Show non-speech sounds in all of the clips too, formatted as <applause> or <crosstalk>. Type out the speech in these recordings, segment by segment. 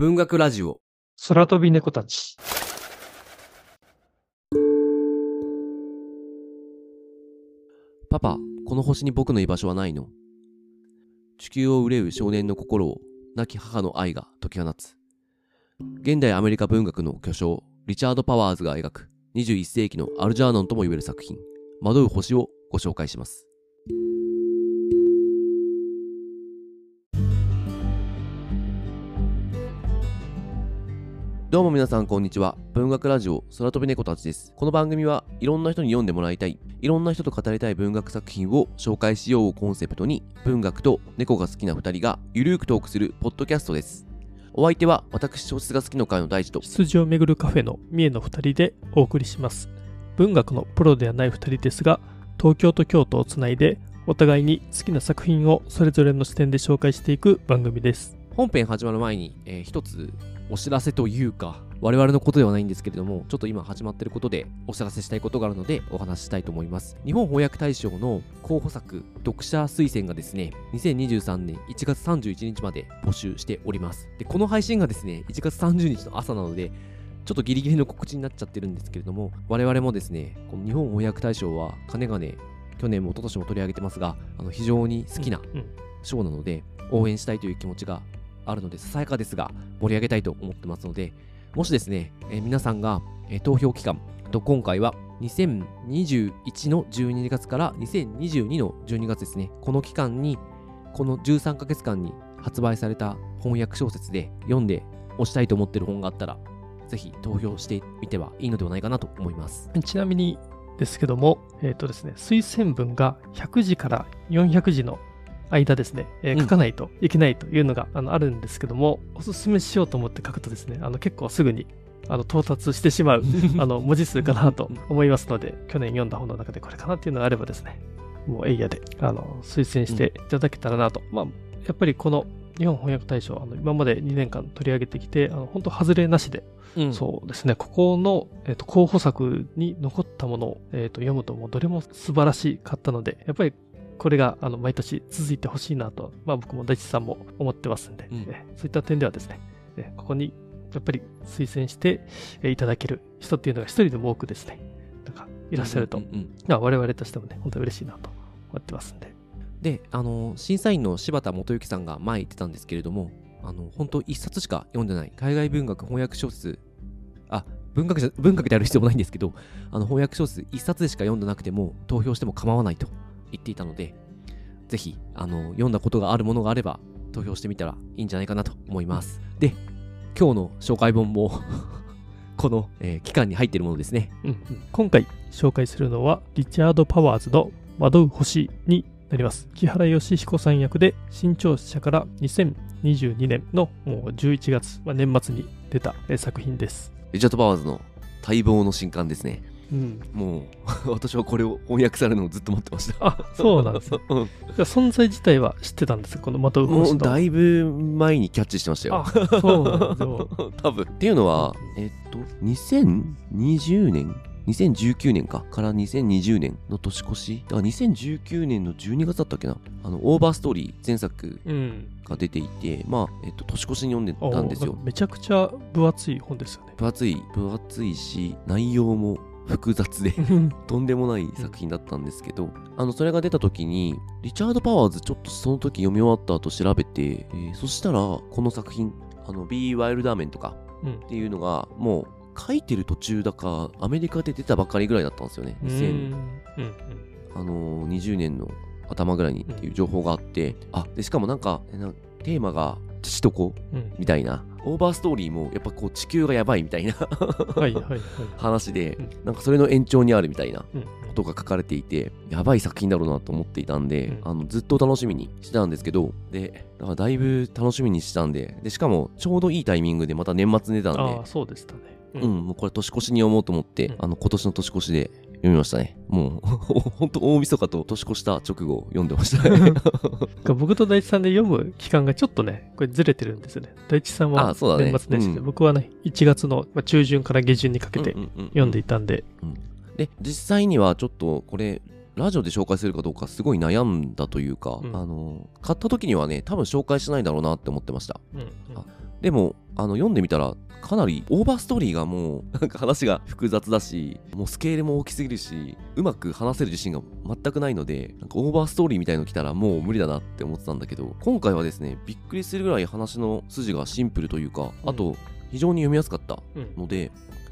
文学ラジオ。空飛び猫たち。パパこの星に僕の居場所はないの？地球を憂う少年の心を亡き母の愛が解き放つ。現代アメリカ文学の巨匠リチャード・パワーズが描く21世紀のアルジャーノンとも言える作品惑う星をご紹介しますどうも皆さんこんにちは文学ラジオ空飛び猫たちですこの番組はいろんな人に読んでもらいたいいろんな人と語りたい文学作品を紹介しようをコンセプトに文学と猫が好きな2人がゆるーくトークするポッドキャストですお相手は私小説が好きの会の大地と羊をめぐるカフェの三重の二人でお送りします。文学のプロではない二人ですが、東京と京都をつないで、お互いに好きな作品をそれぞれの視点で紹介していく番組です。本編始まる前に、えー一つお知らせというか我々のことではないんですけれどもちょっと今始まっていることでお知らせしたいことがあるのでお話ししたいと思います。日本翻訳大賞の候補作読者推薦がですね2023年1月31日まで募集しております。でこの配信がですね1月30日の朝なのでちょっとギリギリの告知になっちゃってるんですけれども我々もですねこの日本翻訳大賞はかねがね去年も一昨年も取り上げてますがあの非常に好きなうん。賞なので応援したいという気持ちがあるのでささやかですが盛り上げたいと思ってますのでもしですね、えー皆さんが、えー投票期間と今回は2021の12月から2022の12月ですねこの期間にこの13ヶ月間に発売された翻訳小説で読んで押したいと思ってる本があったらぜひ投票してみてはいいのではないかなと思います。ちなみにですけども、えっ、とですね、推薦文が100字から400字の間ですね、えーうん。書かないといけないというのが、あのあるんですけども、おすすめしようと思って書くとですね、あの結構すぐにあの到達してしまう <laughs> あの文字数かなと思いますので、去年読んだ本の中でこれかなっていうのがあればですね、もうエイヤであの推薦していただけたらなと。まあ、やっぱりこの日本翻訳大賞、あの今まで2年間取り上げてきて、あの本当外れなしで、うん。そうですね、ここの、えっと候補作に残ったものを、えっと読むと、もうどれも素晴らしかったので、やっぱりこれがあの毎年続いてほしいなと、まあ、僕も大地さんも思ってますんで、うん。えそういった点ではですね、えここにやっぱり推薦してえいただける人っていうのが一人でも多くですね、なんかいらっしゃると、うんうんうんまあ我々としてもね、本当に嬉しいなと思ってますんで。で、あの審査員の柴田元幸さんが前言ってたんですけれども、あの本当一冊しか読んでない海外文学翻訳小説、あ、文学じゃ文学である必要もないんですけど、あの翻訳小説一冊でしか読んでなくても投票しても構わないと言っていたので、ぜひあの読んだことがあるものがあれば投票してみたらいいんじゃないかなと思います。で、今日の紹介本も <laughs> この、えー期間に入っているものですね。うんうん今回紹介するのはリチャード・パワーズの惑う星になります木原義彦さん役で新潮社から2022年のもう11月、まあ、年末に出たえー作品です、リチャード・パワーズの待望の新刊ですね。うん、もう <laughs> 私はこれを翻訳されるのをずっと待ってました。あそうなんですね。<laughs> うん。存在自体は知ってたんですかこの惑うもうだいぶ前にキャッチしてましたよ。あ。そうなんですよ。<laughs> 多分。っていうのは、えっと、2020年2019年か。から2020年の年越し。だから2019年の12月だったっけな。あのオーバーストーリー前作うん。が出ていてまあ、えっと、年越しに読んでたんですよ。おめちゃくちゃ分厚い本ですよね。分厚い分厚いし内容も複雑でとんでもない作品だったんですけど、あのそれが出た時にリチャード・パワーズちょっとその時読み終わった後調べて、えーそしたらこの作品あの B・ ワイルダーメンとかうん。っていうのがもう書いてる途中だかアメリカで出たばかりぐらいだったんですよね。うん。2000うんあのー20年の頭ぐらいにっていう情報があって、あでしかもなんかテーマが父と子うみたいな。オーバーストーリーもやっぱこう地球がやばいみたいな。はいはいはい。<laughs> 話でうん。なんかそれの延長にあるみたいなうんことが書かれていてやばい作品だろうなと思っていたんで、うん。あのずっと楽しみにしてたんですけどでだからだいぶ楽しみにしてたんででしかもちょうどいいタイミングでまた年末に出たんでそうでしたね。うん、もうこれ年越しに読もうと思って、うん。あの今年の年越しで読みましたね。もうほんと大晦日と年越した直後読んでました。<laughs> ね僕と大地さんで読む期間がちょっとね、これずれてるんですよね。大地さんは年末年始で、うん。僕はね、1月のまあ中旬から下旬にかけて読んでいたんで、で実際にはちょっとこれラジオで紹介するかどうかすごい悩んだというか、うん。あの買った時にはね多分紹介しないだろうなって思ってました。うんうん。あでも、あの、読んでみたら、かなりオーバーストーリーがもう、なんか話が複雑だし、もうスケールも大きすぎるし、うまく話せる自信が全くないので、なんかオーバーストーリーみたいの来たらもう無理だなって思ってたんだけど、今回はですね、びっくりするぐらい話の筋がシンプルというか、あと、非常に読みやすかったうん。ので、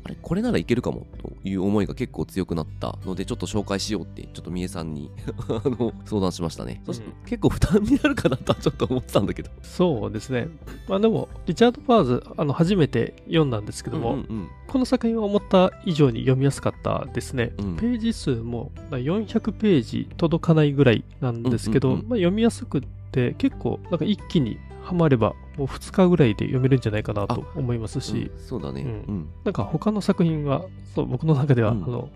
あれこれならいけるかもという思いが結構強くなったのでちょっと紹介しようってちょっと三重さんに <laughs> あの相談しましたね。そして、うん結構負担になるかなとはちょっと思ってたんだけど。そうですね。まあでも、リチャード・パーズ、あの、初めて読んだんですけども、うんうんこの作品は思った以上に読みやすかったですね。うん。ページ数も400ページ届かないぐらいなんですけど、うんうんうん。まあ、読みやすくって結構なんか一気にはまればもう2日ぐらいで読めるんじゃないかなと思いますし、うんそうだね。ううん。ん、なんか他の作品はそう僕の中では、うん。あの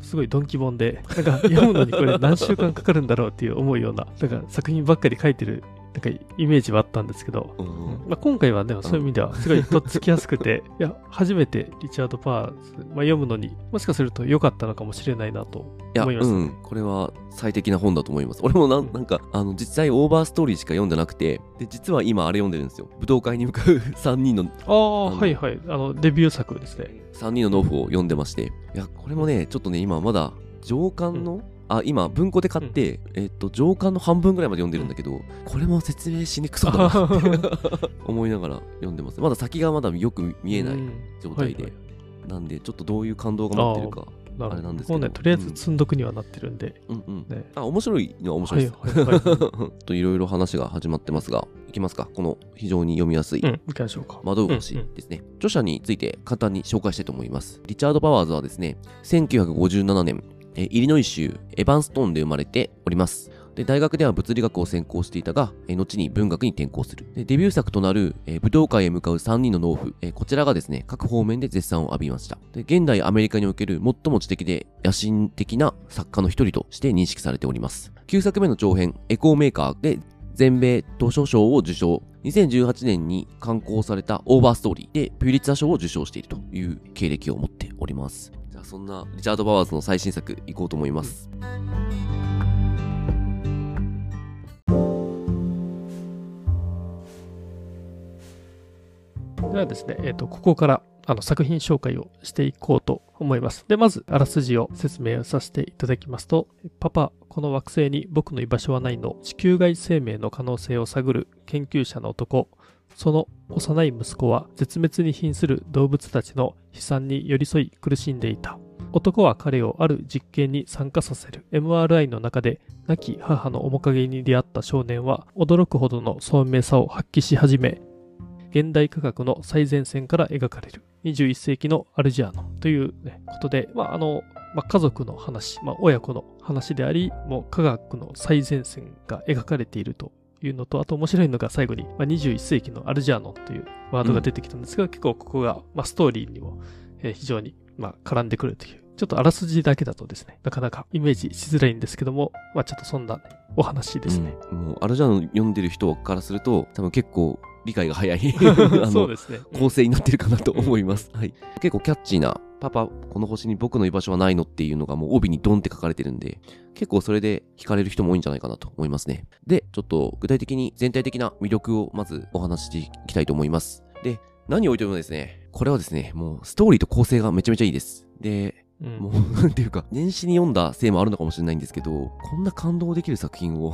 すごいドンキ本でなんか読むのにこれ何週間かかるんだろうっていう思うようななんか作品ばっかり書いてるなんかイメージはあったんですけど、うんうんまあ、今回はでもそういう意味ではすごいとっつきやすくて、<laughs> いや、初めてリチャード・パーズ、まあ、読むのにもしかすると良かったのかもしれないなと思いましたねうん、これは最適な本だと思います。俺もなんなんか、あの、実際オーバーストーリーしか読んでなくて、で、実は今あれ読んでるんですよ。武道会に向かう3人の、ああ、はいはい。あの、デビュー作ですね。3人の農夫を読んでまして、いや、これもね、ちょっとね、今まだ上巻の、あ、今、文庫で買って、えっと、上巻の半分ぐらいまで読んでるんだけど、これも説明しにくそうだなって <laughs> 思いながら読んでます。まだ先がまだよく見えないうん状態で、はいなんで、ちょっとどういう感動が待ってるか。あれなんですけどもうね、とりあえず積んどくにはなってるんで。うんうん。ね、あ、面白いのは面白いです。はいはいは <laughs> といろいろ話が始まってますが、いきますか。この非常に読みやすいうん。窓越しですね。著者について簡単に紹介したいと思います。リチャード・パワーズはですね、1957年、えイリノイ州エバンストーンで生まれております。で大学では物理学を専攻していたが、え後に文学に転校する。でデビュー作となる、え武道会へ向かう3人の農夫、えこちらがですね、各方面で絶賛を浴びました。で現代アメリカにおける最も知的で野心的な作家の一人として認識されております。9作目の長編、エコーメーカーで全米図書賞を受賞。2018年に刊行されたオーバーストーリーでピュリッツァ賞を受賞しているという経歴を持っております。そんなリチャード・バワーズの最新作いこうと思います。ではですね、えっ、と、ここからあの作品紹介をしていこうと思います。で、まず、あらすじを説明させていただきますと、パパ、この惑星に僕の居場所はないの、地球外生命の可能性を探る研究者の男、その幼い息子は絶滅に瀕する動物たちの悲惨に寄り添い苦しんでいた。男は彼をある実験に参加させる。MRI の中で亡き母の面影に出会った少年は驚くほどの聡明さを発揮し始め現代科学の最前線から描かれる。21世紀のアルジアノ。という、ことで、まああのまあ、家族の話、まあ、親子の話でありもう科学の最前線が描かれていると。いうのとあと面白いのが最後に、まあ、21世紀のアルジャーノというワードが出てきたんですが、結構ここが、まあ、ストーリーにも、えー非常に、まあ、絡んでくるというちょっとあらすじだけだとですねなかなかイメージしづらいんですけども、まあ、ちょっとそんな、ね、お話ですね。うんもうアルジャーノ読んでる人からすると多分結構理解が早い <laughs> そうですね。構成になってるかなと思います。はい。結構キャッチーな、パパ、この星に僕の居場所はないのっていうのがもう帯にドンって書かれてるんで、結構それで惹かれる人も多いんじゃないかなと思いますね。で、ちょっと具体的に全体的な魅力をまずお話ししていきたいと思います。で、何を置いてもですね、これはですね、もうストーリーと構成がめちゃめちゃいいです。で、うんもう、<laughs> なんていうか、年始に読んだせいもあるのかもしれないんですけど、こんな感動できる作品を、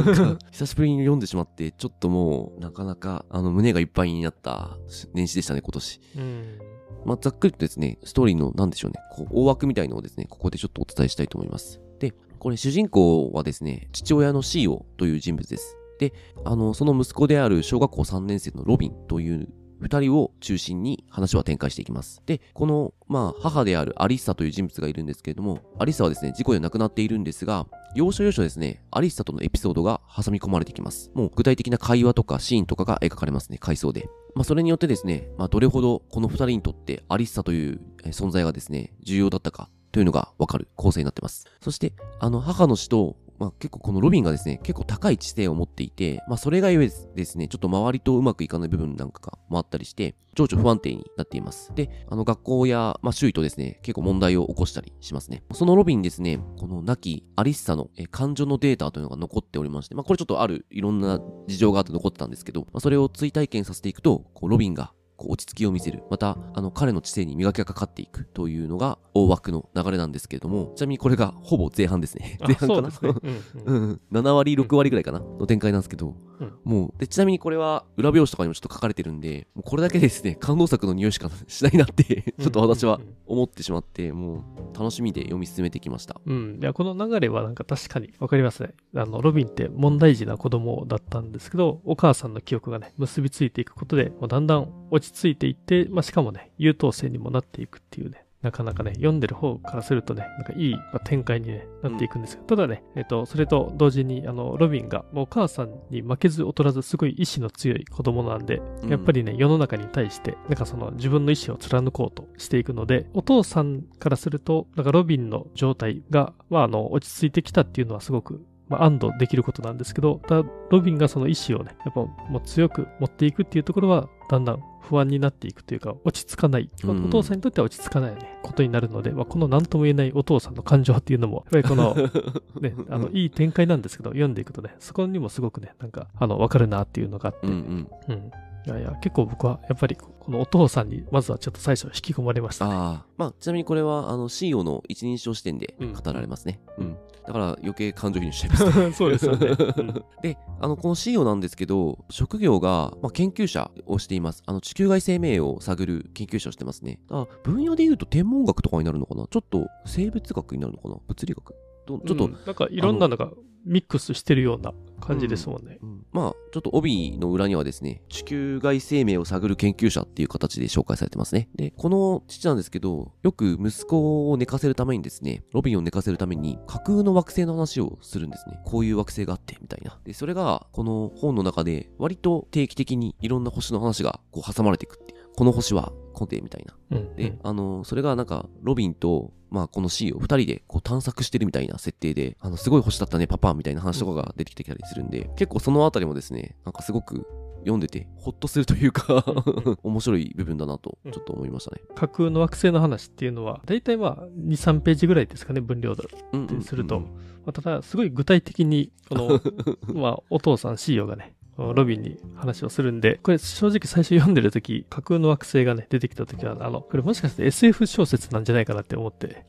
<laughs> 久しぶりに読んでしまって、ちょっともう、なかなか、あの、胸がいっぱいになった年始でしたね、今年。うんまあ、ざっくりとですね、ストーリーの、なんでしょうね、こう、大枠みたいのをですね、ここでちょっとお伝えしたいと思います。で、これ、主人公はですね、父親のシーオという人物です。で、あの、その息子である小学校3年生のロビンという二人を中心に話は展開していきます。で、この、まあ、母であるアリッサという人物がいるんですけれども、アリッサはですね、事故で亡くなっているんですが、要所要所ですね、アリッサとのエピソードが挟み込まれてきます。もう具体的な会話とかシーンとかが描かれますね、回想で。まあ、それによってですね、まあ、どれほどこの二人にとってアリッサというえ存在がですね、重要だったかというのがわかる構成になってます。そして、あの、母の死とまあ、結構このロビンがですね、結構高い知性を持っていて、まあ、それがゆえですね、ちょっと周りとうまくいかない部分なんかがもあったりして、情緒不安定になっています。で、あの学校や、まあ、周囲とですね、結構問題を起こしたりしますね。そのロビンですね、この亡きアリッサの感情のデータというのが残っておりまして、まあ、これちょっとあるいろんな事情があって残ってたんですけど、まあ、それを追体験させていくと、こうロビンがこう落ち着きを見せる。また、あの、彼の知性に磨きがかかっていくというのが大枠の流れなんですけれども、ちなみにこれがほぼ前半ですね。<laughs> 前半かな？そうね。う <laughs> んうんうんうん、7割、6割ぐらいかな、の展開なんですけど、うんもう、で、ちなみにこれは裏表紙とかにもちょっと書かれてるんで、もうこれだけでですね、感動作の匂いしかしないなって、ちょっと私は思ってしまって、もう、楽しみで読み進めてきました。うん。いや、この流れはなんか確かにわかりますね。あの、ロビンって問題児な子供だったんですけど、お母さんの記憶がね、結びついていくことで、もうだんだん落ち着いていって、まあ、しかもね、優等生にもなっていくっていうね、なかなかね、読んでる方からするとね、なんかいい、まあ展開に、ね、なっていくんですよ。ただね、えっ、と、それと同時に、あの、ロビンが、もうお母さんに負けず劣らず、すごい意志の強い子供なんで、うんやっぱりね、世の中に対して、なんかその自分の意志を貫こうとしていくので、お父さんからすると、なんかロビンの状態が、まあ、あの、落ち着いてきたっていうのはすごく、まあ、安堵できることなんですけど、ただ、ロビンがその意志をね、やっぱもう強く持っていくっていうところは、だんだん不安になっていくというか、落ち着かない。まあうんお父さんにとっては落ち着かないね、ことになるので、まあ、この何とも言えないお父さんの感情っていうのも、やっぱりこの、<laughs> ね、あの、いい展開なんですけど、読んでいくとね、そこにもすごくね、なんか、あの、わかるなっていうのがあって、うんうん。うん。いやいや、結構僕は、やっぱり、このお父さんに、まずはちょっと最初引き込まれましたね。ああ。まあ、ちなみにこれは、あの、CEO の一人称視点でうん語られますね。ううんん。だから余計感情移入しちゃいますね。<laughs> そうですよね。<laughs> うんで、あの、この CEO なんですけど、職業が、まあ、研究者をしています。あの、地球外生命を探る研究者をしてますね。あ、分野で言うと天文学とかになるのかな？ちょっと生物学になるのかな？物理学？どちょっと、うんなんかいろんなのがミックスしてるような感じですもんね。うんまあ、ちょっと帯の裏にはですね、地球外生命を探る研究者っていう形で紹介されてますね。で、この父なんですけど、よく息子を寝かせるためにですね、ロビンを寝かせるために架空の惑星の話をするんですね。こういう惑星があって、みたいな。で、それが、この本の中で、割と定期的にいろんな星の話がこう挟まれていくっていう。この星は、コテみたいな。うんで、あの、それがなんか、ロビンと、まあ、この C を二人でこう探索してるみたいな設定で、あの、すごい星だったね、パパみたいな話とかが出てきてきたりするんで、<laughs> 結構そのあたりもですね、なんかすごく読んでて、ほっとするというかうん、<laughs> 面白い部分だなと、ちょっと思いましたね。架空の惑星の話っていうのは、だいたいまあ、2、3ページぐらいですかね、分量だうんってすると。うんまあ、ただ、すごい具体的に、この、<laughs> まあ、お父さん CEO がね、ロビンに話をするんで、これ正直最初読んでるとき、架空の惑星がね、出てきたときは、あの、これもしかして SF 小説なんじゃないかなって思って、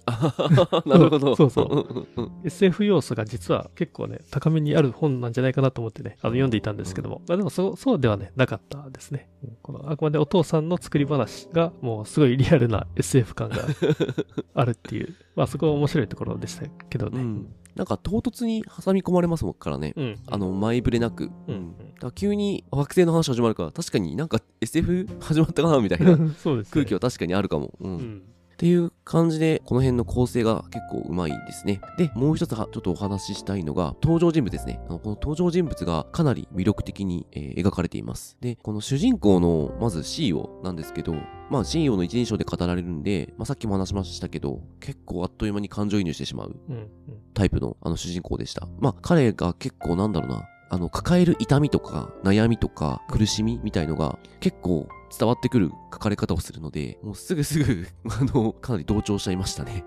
なるほど。<laughs> そうそう SF 要素が実は結構ね、高めにある本なんじゃないかなと思ってね、あの読んでいたんですけども、まあでもそう、そうではね、なかったですね。このあくまでお父さんの作り話が、もうすごいリアルな SF 感があるっていう、まあそこは面白いところでしたけどね。うん。なんか唐突に挟み込まれますもんからね。うん。あの、前触れなく。うんうんだから急に惑星の話始まるから、確かになんか SF 始まったかなみたいな。<laughs> 空気は確かにあるかも。うんうん。っていう感じで、この辺の構成が結構うまいですね。で、もう一つはちょっとお話ししたいのが、登場人物ですね。あのこの登場人物がかなり魅力的に、えー描かれています。で、この主人公の、まず CEO なんですけど、まあ CEO の一人称で語られるんで、まあさっきも話しましたけど、結構あっという間に感情移入してしまう。タイプのあの主人公でした。まあ彼が結構なんだろうな、あの抱える痛みとか悩みとか苦しみみたいのが結構伝わってくる書かれ方をするので、もうすぐすぐ、<laughs> あの、かなり同調しちゃいましたね。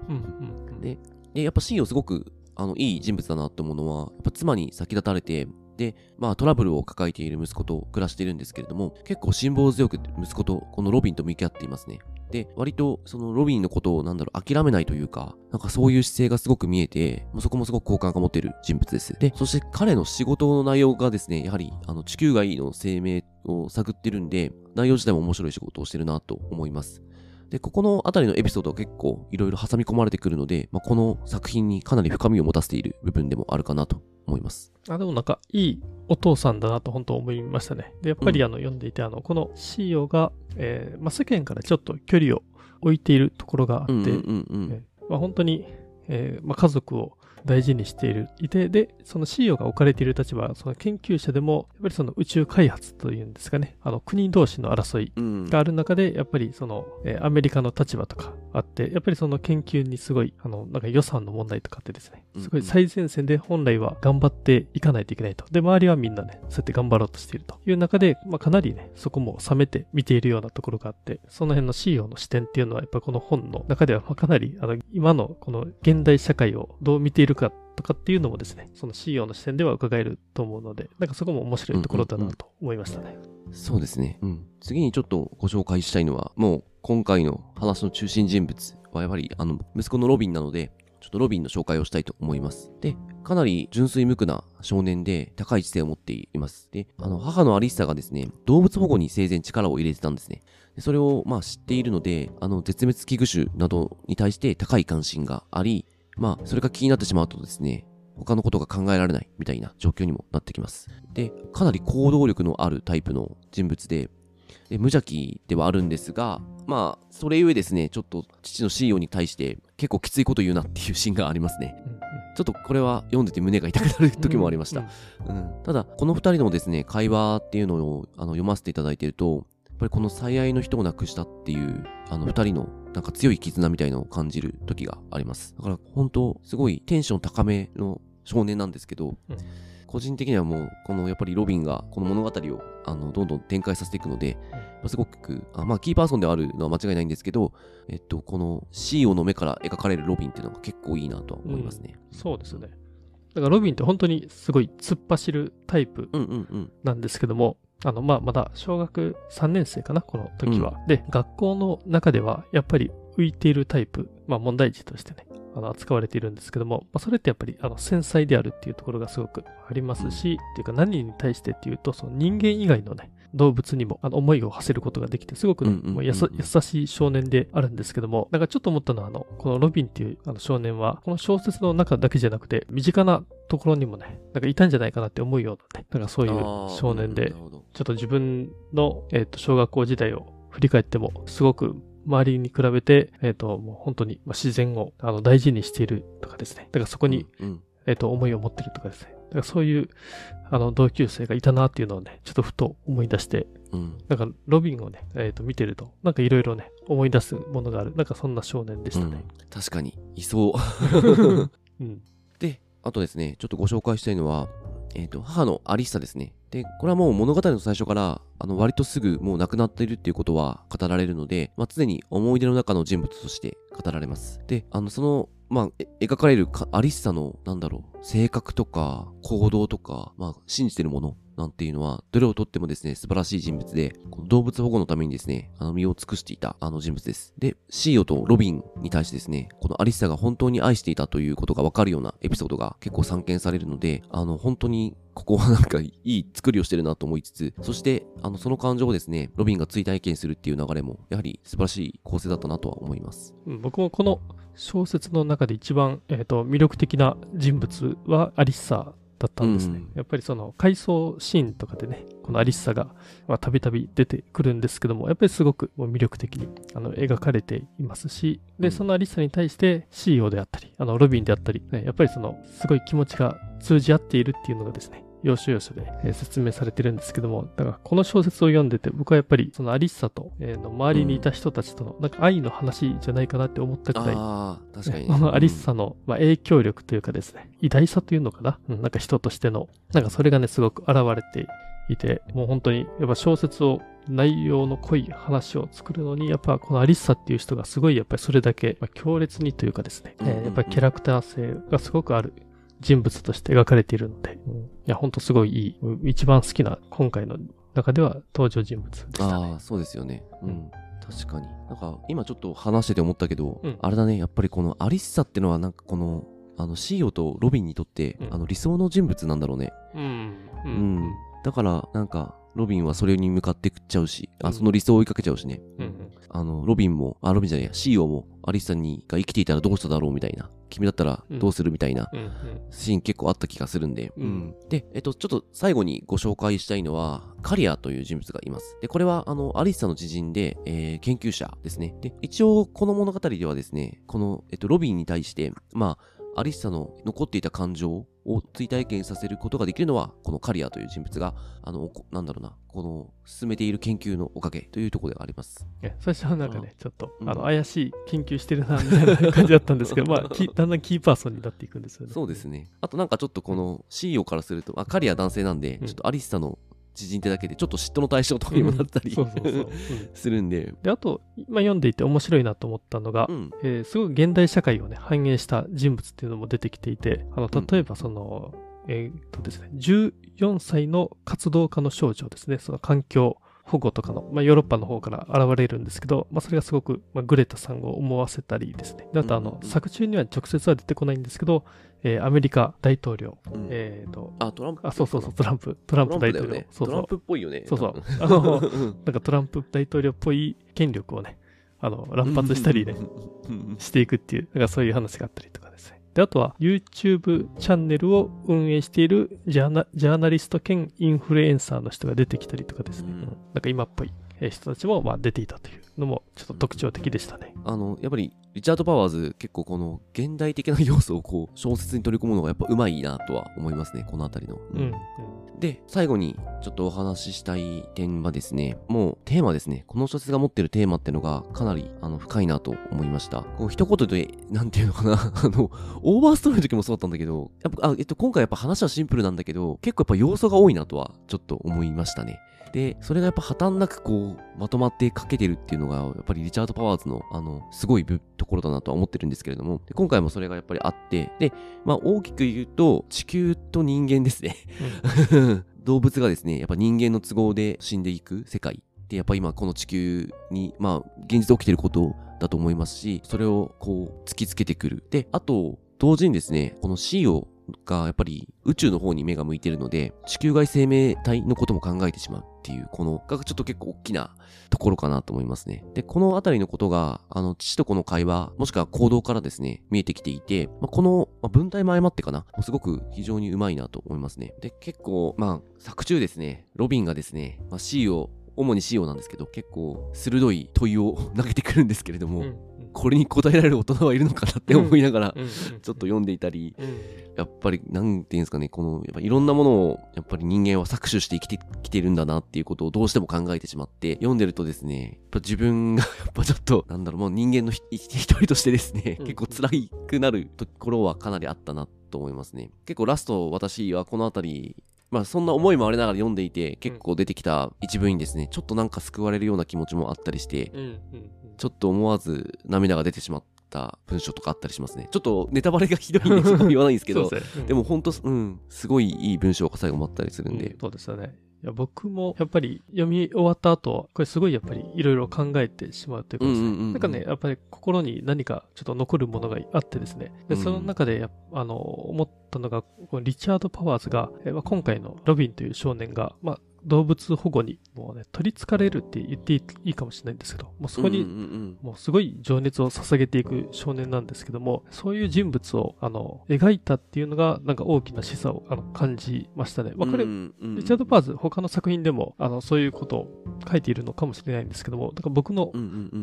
で、でやっぱ CEO すごく、あの、いい人物だなって思うのは、やっぱ妻に先立たれて、で、まあトラブルを抱えている息子と暮らしているんですけれども、結構辛抱強く息子とこのロビンと向き合っていますね。で、割とそのロビンのことをなんだろう、諦めないというか、なんかそういう姿勢がすごく見えて、もうそこもすごく好感が持ってる人物です。で、そして彼の仕事の内容がですね、やはりあの地球外の生命を探ってるんで、内容自体も面白い仕事をしてるなと思います。で、ここのあたりのエピソードは結構いろいろ挟み込まれてくるので、まあ、この作品にかなり深みを持たせている部分でもあるかなと思います。あ、でもなんか、いいお父さんだなと本当思いましたね。で、やっぱりあの、読んでいて、あの、この CEO が、えーまあ、世間からちょっと距離を置いているところがあって、うんうんうんまあ、本当に、えーまあ、家族を大事にしている、いて、で、その CEO が置かれている立場は、その研究者でも、やっぱりその宇宙開発というんですかね、あの国同士の争いうん。がある中で、やっぱりその、えーアメリカの立場とかあって、やっぱりその研究にすごい、あの、なんか予算の問題とかってですね、すごい最前線で本来は頑張っていかないといけないと。で、周りはみんなね、そうやって頑張ろうとしているという中で、まあ、かなりね、そこも冷めて見ているようなところがあって、その辺の CEO の視点っていうのは、やっぱこの本の中では、まあかなり、あの、今のこの現代社会をどう見ているかとかっていうのもですね、その CEO の視点では伺えると思うので、なんかそこも面白いところだなと思いましたね。そうですね。うん。次にちょっとご紹介したいのは、もう今回の話の中心人物はやはり、あの、息子のロビンなので、ちょっとロビンの紹介をしたいと思います。で、かなり純粋無垢な少年で高い知性を持っています。で、あの、母のアリッサがですね、動物保護に生前力を入れてたんですね。でそれを、まあ知っているので、あの、絶滅危惧種などに対して高い関心があり、まあ、それが気になってしまうとですね、他のことが考えられないみたいな状況にもなってきます。で、かなり行動力のあるタイプの人物で、で無邪気ではあるんですが、まあ、それゆえですね、ちょっと父の CEO に対して結構きついこと言うなっていうシーンがありますね。ちょっとこれは読んでて胸が痛くなる時もありました。うんただ、この二人のですね、会話っていうのをあの読ませていただいていると、ぱりこの最愛の人を亡くしたっていう、あの二人のなんか強い絆みたいのを感じる時があります。だから本当、すごいテンション高めの少年なんですけど、うん個人的にはもう、このやっぱりロビンがこの物語をあのどんどん展開させていくので、まあすごく、あまあキーパーソンではあるのは間違いないんですけど、えっと、この CEO の目から描かれるロビンっていうのが結構いいなとは思いますね。そうですね。だからロビンって本当にすごい突っ走るタイプうんうんうん。なんですけども、あの、まあ、まだ小学3年生かな、この時は。で、学校の中ではやっぱり浮いているタイプ、まあ、問題児としてね、あの、扱われているんですけども、まあ、それってやっぱり、あの、繊細であるっていうところがすごくありますし、っていうか何に対してっていうと、その人間以外のね、動物にもあの思いを馳せることができて、すごくね、うんうんうんうんもうやさ優しい少年であるんですけども、なんかちょっと思ったのは、あの、このロビンっていうあの少年は、この小説の中だけじゃなくて、身近なところにもね、なんかいたんじゃないかなって思うようなね、なんかそういう少年でちょっと自分の、えっと小学校時代を振り返っても、すごく周りに比べて、えっ、と、もう本当にまあ自然をあの大事にしているとかですね。だからそこに、うんうんえっ、と、思いを持ってるとかですね。だからそういう、あの、同級生がいたなっていうのをね、ちょっとふと思い出して、うんなんか、ロビンをね、えっ、と、見てると、なんかいろいろね、思い出すものがある。なんかそんな少年でしたね。確かに、いそう。<laughs> うん。で、あとですね、ちょっとご紹介したいのは、えっ、と、母のアリッサですね。で、これはもう物語の最初から、あの、割とすぐもう亡くなっているっていうことは語られるので、まあ、常に思い出の中の人物として語られます。で、あの、その、まあ、描かれるかアリッサの、なんだろう、性格とか、行動とか、まあ、信じてるもの。なんていうのは、どれをとってもですね、素晴らしい人物で、この動物保護のためにですね、あの、身を尽くしていた、あの人物です。で、シーオとロビンに対してですね、このアリッサが本当に愛していたということがわかるようなエピソードが結構散見されるので、あの、本当に、ここはなんかいい作りをしてるなと思いつつ、そして、あの、その感情をですね、ロビンが追体験するっていう流れも、やはり素晴らしい構成だったなとは思います。うん僕もこの小説の中で一番、えっと魅力的な人物はアリッサだったんですね。うんやっぱりその回想シーンとかでね、このアリッサがまあたびたび出てくるんですけども、やっぱりすごく魅力的にあの描かれていますし、で、うんそのアリッサに対して CEO であったり、あのロビンであったり、ね、やっぱりそのすごい気持ちが通じ合っているっていうのがですね、要所要所で、えー説明されてるんですけども、だからこの小説を読んでて、僕はやっぱりそのアリッサと、えーの周りにいた人たちとのなんか愛の話じゃないかなって思ったくらい、ああ、確かに、このアリッサの、まあ、影響力というかですね、偉大さというのかな、うん、なんか人としての、なんかそれがね、すごく現れていて、もう本当に、やっぱ小説を、内容の濃い話を作るのに、やっぱこのアリッサっていう人がすごい、やっぱりそれだけ、まあ強烈にというかですね、えーやっぱりキャラクター性がすごくある人物として描かれているので、うんいや、本当すごいいい、うん一番好きな今回の中では登場人物でしたねあ。あ、そうですよね。ううんん。確かに。なんか、今ちょっと話してて思ったけど、うんあれだね、やっぱりこのアリッサってのは、なんかこの、あの、シーオとロビンにとって、うんあの、理想の人物なんだろうね。うん。ううん。だから、なんか、ロビンはそれに向かって食っちゃうし、あ、うんその理想を追いかけちゃうしね。うん。あの、ロビンも、あ、ロビンじゃないや、シーオも、アリッサにが生きていたらどうしただろうみたいな。君だったらどうするみたいなうん。うん。シーン結構あった気がするんで。うんで、えっと、ちょっと最後にご紹介したいのは、カリアという人物がいます。で、これは、あの、アリッサの知人で、えー研究者ですね。で、一応、この物語ではですね、この、えっと、ロビンに対して、まあ、アリッサの残っていた感情を追体験させることができるのは、このカリアという人物が、あの、こなんだろうな、この進めている研究のおかげというところであります。え最初はなんかね、ちょっと、うんあの、怪しい研究してるな、みたいな感じだったんですけど、<laughs> まあ、きだんだんキーパーソンになっていくんですよね。そうですね。あとなんかちょっとこの CEO からすると、あ、カリア男性なんで、うんちょっとアリッサの知人ってだけで、ちょっと嫉妬の対象とかにもなったり、するんで、で、あと、今読んでいて面白いなと思ったのが、うん。えーすごい現代社会をね、反映した人物っていうのも出てきていて、あの、うん。例えばその、えーっとですね、14歳の活動家の少女ですね、その環境保護とかの、まあ、ヨーロッパの方から現れるんですけど、まあ、それがすごく、まあ、グレタさんを思わせたりですね。であと、あの、うんうんうん作中には直接は出てこないんですけど、えーアメリカ大統領、うんえーっと、あ、トランプ。あ、そうそうそう、トランプ、トランプ大統領。そうそうトラン。プっぽいよね。そうそうあのうん <laughs> なんかトランプ大統領っぽい権力をね、あの、乱発したりね、していくっていう、なんかそういう話があったりとかですね。で、あとは YouTube チャンネルを運営しているジャーナジャーナリスト兼インフルエンサーの人が出てきたりとかですね。うん。うん。なんか今っぽい。えー人たちもまあ出ていたというのもちょっと特徴的でしたね。あの、やっぱり、リチャード・パワーズ、結構この、現代的な要素をこう、小説に取り込むのがやっぱうまいなとは思いますね、このあたりの。うん。うんで、最後にちょっとお話ししたい点はですね、もうテーマですね。この小説が持ってるテーマっていうのがかなりあの深いなと思いました。こう一言で、なんていうのかな、<laughs> あの、オーバーストーリーの時もそうだったんだけど、やっぱ、あえっと、今回やっぱ話はシンプルなんだけど、結構やっぱ要素が多いなとはちょっと思いましたね。で、それがやっぱ破綻なくこう、まとまって書けてるっていうのが、やっぱりリチャード・パワーズの、あの、すごいぶところだなとは思ってるんですけれども、で今回もそれがやっぱりあって、で、まあ大きく言うと、地球と人間ですね。<laughs> 動物がですね、やっぱ人間の都合で死んでいく世界って、やっぱ今この地球に、まあ、現実起きてることだと思いますし、それをこう、突きつけてくる。で、あと、同時にですね、この CEO がやっぱり宇宙の方に目が向いてるので、地球外生命体のことも考えてしまうっていう、この、がちょっと結構大きなところかなと思いますね。で、このあたりのことが、あの、父と子の会話、もしくは行動からですね、見えてきていて、まあ、この、まあ、文体も誤ってかな、すごく非常にうまいなと思いますね。で、結構、まあ、作中ですね、ロビンがですね、まあ、CEO、主に CEO なんですけど、結構鋭い問いを <laughs> 投げてくるんですけれども、うんこれに答えられる大人はいるのかなって思いながら、うんうんちょっと読んでいたり、うん。やっぱり、なんていうんですかね、この、やっぱいろんなものを、やっぱり人間は搾取して生きてきてるんだなっていうことをどうしても考えてしまって、読んでるとですね、やっぱ自分が <laughs> やっぱちょっと、なんだろう、もう人間のひ一人としてですね、うん。結構辛くなるところはかなりあったなと思いますね。結構ラスト、私はこのあたり、まあそんな思いもありながら読んでいて、結構出てきた一文にですね、ちょっとなんか救われるような気持ちもあったりして、うんうんちょっと思わず涙が出てしまった文章とかあったりしますね。ちょっとネタバレがひどいんで、そこ言わないんですけど、でも本当、うん、すごいいい文章が最後もあったりするんで。うん、そうですよね。いや僕もやっぱり読み終わった後、これすごいやっぱりいろいろ考えてしまうというかですね、うんうんうんうん。なんかね、やっぱり心に何かちょっと残るものがあってですね、でうん。その中でやあの思ったのが、このリチャード・パワーズが、えまあ、今回のロビンという少年が、まあ、動物保護にもうね、取り憑かれるって言っていいかもしれないんですけど、もうそこにもうすごい情熱を捧げていく少年なんですけども、そういう人物を、あの、描いたっていうのが、なんか大きな示唆をあの感じましたね。まあ、これ、リチャード・パーズ、他の作品でも、あの、そういうことを書いているのかもしれないんですけども、だから僕の、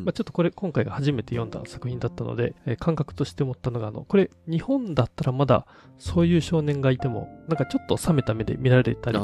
まあ、ちょっとこれ、今回が初めて読んだ作品だったので、えー感覚として思ったのが、あの、これ、日本だったらまだ、そういう少年がいても、なんかちょっと冷めた目で見られたり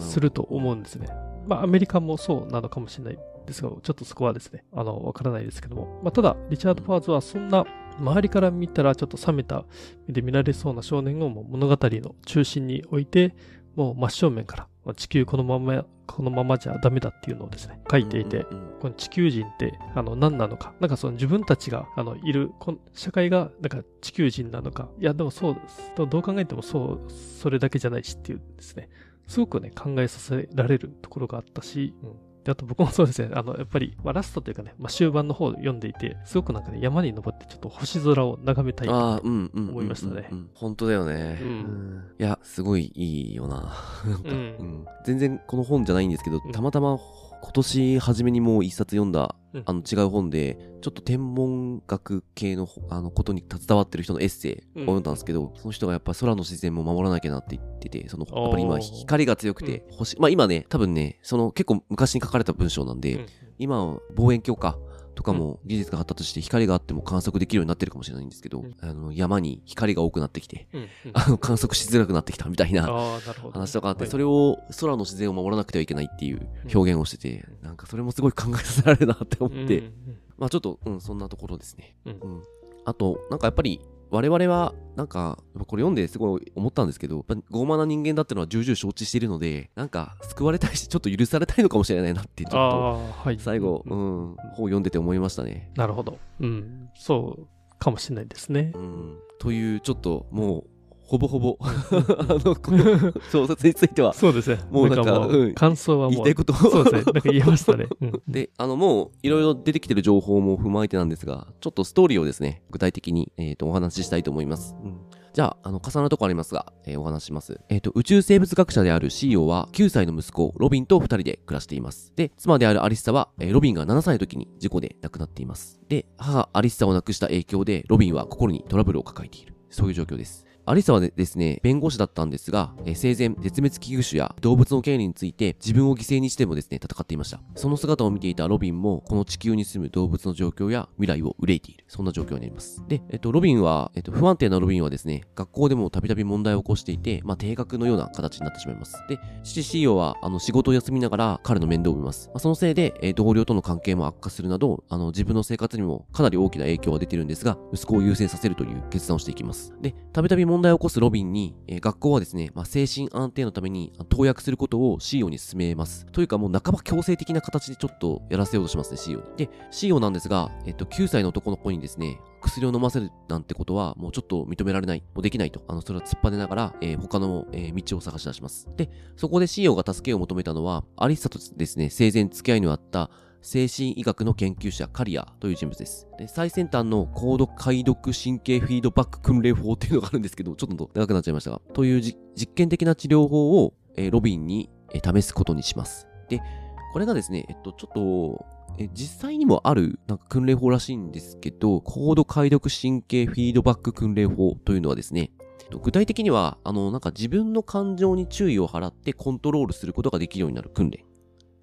すると思うんですね。まあ、アメリカもそうなのかもしれないですが、ちょっとそこはですね、あの、わからないですけども。まあ、ただ、リチャード・パーズはそんな、周りから見たらちょっと冷めた目で見られそうな少年をもう物語の中心に置いて、もう真正面から、まあ地球このまま、このままじゃダメだっていうのをですね、書いていて、この地球人ってあの何なのか、なんかその自分たちがあのいるこの社会がなんか地球人なのか、いやでもそうです。どう考えてもそう、それだけじゃないしっていうですね、すごくね、考えさせられるところがあったし、うんであと僕もそうですね、あの、やっぱり、まあ、ラストというかね、まあ、終盤の方読んでいて、すごくなんかね、山に登ってちょっと星空を眺めたい。ああ、うんうんうんうん。思いましたねうん本当だよね。うんうんいや、すごいいいよな。なんか、うんうん全然この本じゃないんですけどうん、たまたま今年初めにもう一冊読んだ、うん。あの違う本で、ちょっと天文学系のあのことに携わってる人のエッセイを読んだんですけど、その人がやっぱ空の自然も守らなきゃなって言ってて、そのやっぱり今光が強くて、星、まあ今ね、多分ね、その結構昔に書かれた文章なんで、うん。今は望遠鏡かとかも技術が発達して光があっても観測できるようになってるかもしれないんですけど、うんあの山に光が多くなってきて、うんうん <laughs> あの観測しづらくなってきたみたいな。話とかあって、はいそれを空の自然を守らなくてはいけないっていう表現をしてて、なんかそれもすごい考えさせられるなって思って、うんまあちょっと、うん、そんなところですね。うんうん。あと、なんかやっぱり、我々は、なんか、これ読んですごい思ったんですけど、傲慢な人間だってのは重々承知しているので、なんか、救われたいし、ちょっと許されたいのかもしれないなって、ちょっと、ああ、はい。最後、ううんん、本を読んでて思いましたね。なるほど。うん。そうかもしれないですねう。ん。という、ちょっと、もう、ほぼほぼ、<laughs> あの、この小説については、そうですね。もうなんかもうん感想はもう言いたい、ことをそうですね。なんか言えましたね。うんで、あの、もう、いろいろ出てきてる情報も踏まえてなんですが、ちょっとストーリーをですね、具体的に、えっ、と、お話ししたいと思います。じゃあ、あの、重なるとこありますが、えーお話しします。えっ、と、宇宙生物学者であるシーオは、9歳の息子、ロビンと2人で暮らしています。で、妻であるアリッサは、えーロビンが7歳の時に事故で亡くなっています。で、母アリッサを亡くした影響で、ロビンは心にトラブルを抱えている。そういう状況です。アリサはですね、弁護士だったんですが、え生前、絶滅危惧種や動物の権利について自分を犠牲にしてもですね、戦っていました。その姿を見ていたロビンも、この地球に住む動物の状況や未来を憂いている。そんな状況になります。で、えっと、ロビンは、えっと、不安定なロビンはですね、学校でもたびたび問題を起こしていて、まあ、定額のような形になってしまいます。で、父 CEO は、あの、仕事を休みながら彼の面倒を見ます。まあ、そのせいで、え同僚との関係も悪化するなど、あの、自分の生活にもかなり大きな影響が出てるんですが、息子を優先させるという決断をしていきます。で、たびたび問題を起こすロビンに、えー学校はですね、まあ、精神安定のために投薬することを CEO に進めます。というかもう半ば強制的な形でちょっとやらせようとしますね、CEO に。で、CEO なんですが、えっと、9歳の男の子にですね、薬を飲ませるなんてことはもうちょっと認められない、もうできないと、あの、それは突っぱねながら、えー他の、えー道を探し出します。で、そこで CEO が助けを求めたのは、アリッサとですね、生前付き合いのあった精神医学の研究者カリアという人物です。で、最先端の高度解読神経フィードバック訓練法っていうのがあるんですけど、ちょっと長くなっちゃいましたが、という実験的な治療法を、えーロビンに、えー試すことにします。で、これがですね、えっと、ちょっと、え実際にもあるなんか訓練法らしいんですけど、高度解読神経フィードバック訓練法というのはですね、具体的には、あの、なんか自分の感情に注意を払ってコントロールすることができるようになる訓練。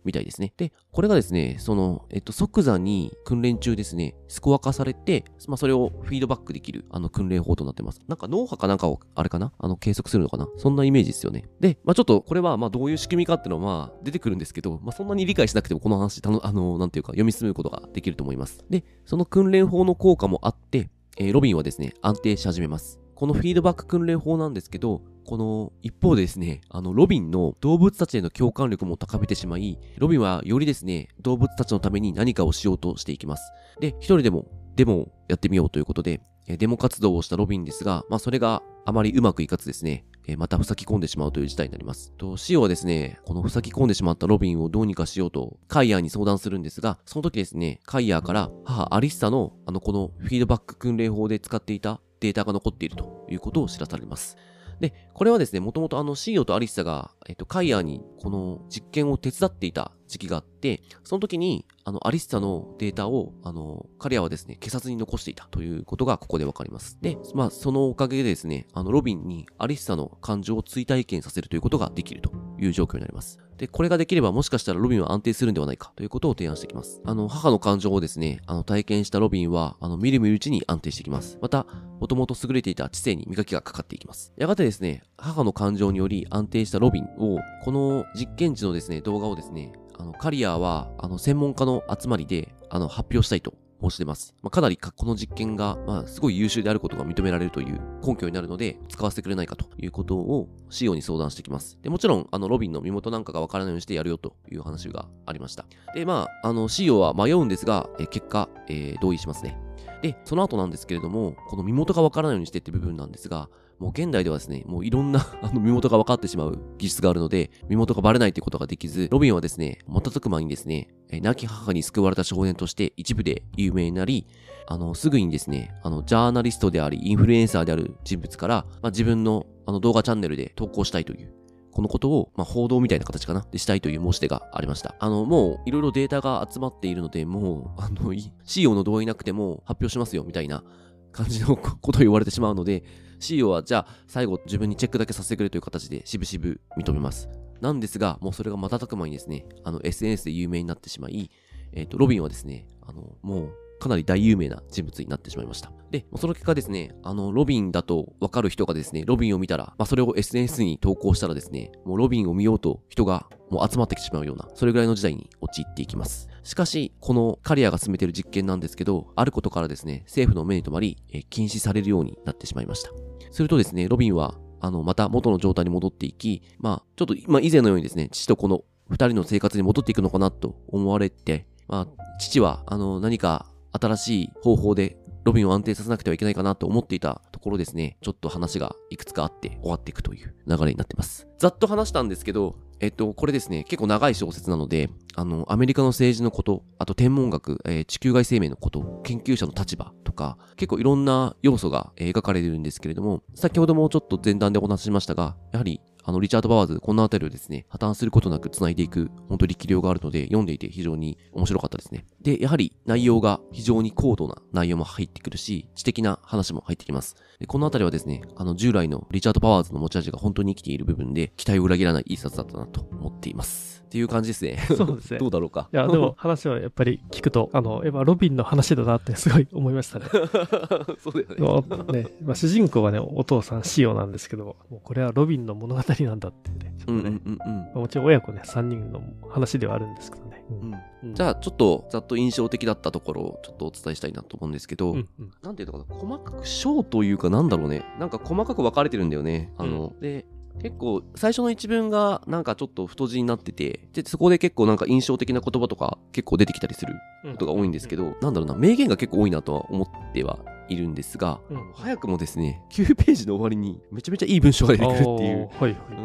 みたいですね。で、これがですね、その、えっと、即座に訓練中ですね、スコア化されて、まあ、それをフィードバックできる、あの、訓練法となってます。なんか脳波かなんかを、あれかな？あの、計測するのかな？そんなイメージですよね。で、まあ、ちょっと、これは、ま、どういう仕組みかっていうのは、まあ、出てくるんですけど、まあ、そんなに理解しなくても、この話、たの、あの、なんていうか、読み進むことができると思います。で、その訓練法の効果もあって、えーロビンはですね、安定し始めます。このフィードバック訓練法なんですけど、この一方でですね、あの、ロビンの動物たちへの共感力も高めてしまい、ロビンはよりですね、動物たちのために何かをしようとしていきます。で、一人でもデモをやってみようということで、デモ活動をしたロビンですが、まあそれがあまりうまくいかずですね、また塞ぎ込んでしまうという事態になります。と、シオはですね、この塞ぎ込んでしまったロビンをどうにかしようと、カイヤーに相談するんですが、その時ですね、カイヤーから母アリッサの、あの、このフィードバック訓練法で使っていたデータが残っているということを知らされます。で、これはですね、もともとあの、シーオとアリッサが、えっと、カイヤーにこの実験を手伝っていた時期があって、その時に、あの、アリッサのデータを、あの、カリアはですね、消さずに残していたということがここでわかります。で、まあ、そのおかげでですね、あの、ロビンにアリッサの感情を追体験させるということができるという状況になります。で、これができればもしかしたらロビンは安定するんではないかということを提案してきます。あの、母の感情をですね、あの、体験したロビンは、あの、みるみるうちに安定してきます。また、もともと優れていた知性に磨きがかかっていきます。やがてですね、母の感情により安定したロビンを、この実験時のですね、動画をですね、あの、カリアは、あの、専門家の集まりで、あの、発表したいと申し出ます。まあ、かなりかこの実験が、まあ、すごい優秀であることが認められるという根拠になるので、使わせてくれないかということを CEO に相談してきます。で、もちろん、あの、ロビンの身元なんかがわからないようにしてやるよという話がありました。で、まあ、あの、CO は迷うんですが、え結果、えー同意しますね。で、その後なんですけれども、この身元がわからないようにしてって部分なんですが、もう現代ではですね、もういろんな <laughs> あの身元が分かってしまう技術があるので、身元がバレないということができず、ロビンはですね、瞬く間にですね、亡き母に救われた少年として一部で有名になり、あの、すぐにですね、あの、ジャーナリストであり、インフルエンサーである人物から、まあ、自分のあの動画チャンネルで投稿したいという、このことを、まあ、報道みたいな形かなでしたいという申し出がありました。あの、もう、いろいろデータが集まっているので、もう、あの、CEO の同意なくても発表しますよ、みたいな感じのことを言われてしまうので、CEO は、じゃあ、最後、自分にチェックだけさせてくれという形で、しぶしぶ認めます。なんですが、もうそれが瞬く間にですね、あの、SNS で有名になってしまい、えっ、と、ロビンはですね、あの、もう、かなり大有名な人物になってしまいました。で、その結果ですね、あの、ロビンだとわかる人がですね、ロビンを見たら、まあ、それを SNS に投稿したらですね、もうロビンを見ようと人がもう集まってきてしまうような、それぐらいの時代に陥っていきます。しかし、このカリアが進めている実験なんですけど、あることからですね、政府の目に留まり、え禁止されるようになってしまいました。するとですね、ロビンは、あの、また元の状態に戻っていき、まあ、ちょっと、まあ、以前のようにですね、父とこの二人の生活に戻っていくのかなと思われて、まあ、父は、あの、何か新しい方法でロビンを安定させなくてはいけないかなと思っていたところですね、ちょっと話がいくつかあって終わっていくという流れになってます。ざっと話したんですけど、えっと、これですね、結構長い小説なので、あの、アメリカの政治のこと、あと天文学、えー地球外生命のこと、研究者の立場とか、結構いろんな要素が描かれてるんですけれども、先ほどもちょっと前段でお話ししましたが、やはり、あの、リチャード・バワーズ、このあたりをですね、破綻することなく繋いでいく、本当力量があるので、読んでいて非常に面白かったですね。で、やはり内容が非常に高度な内容も入ってくるし、知的な話も入ってきます。でこのあたりはですね、あの、従来のリチャード・パワーズの持ち味が本当に生きている部分で、期待を裏切らないいい冊だったなと思っています。っていう感じですね。そうですね <laughs> どうだろうか。いや、でも話はやっぱり聞くと、あの、やっぱロビンの話だなってすごい思いましたね。<laughs> そうだよね。のねまあ、主人公はね、お父さんシオなんですけども、もうこれはロビンの物語なんだってね、ちょっとね、うんうんうんまあもちろん親子ね、3人の話ではあるんですけどね。うん。うん。うん。じゃあ、ちょっと、ざっと印象的だったところをちょっとお伝えしたいなと思うんですけど、うんうん。なんていうのかな、細かく章というかなんだろうね。なんか細かく分かれてるんだよね。あの、で、結構、最初の一文がなんかちょっと太字になってて、で、そこで結構なんか印象的な言葉とか結構出てきたりすることが多いんですけど、なんだろうな、名言が結構多いなとは思ってはいるんですが、うん早くもですね、9ページの終わりにめちゃめちゃいい文章が出てくるっていう。はいはい。うん、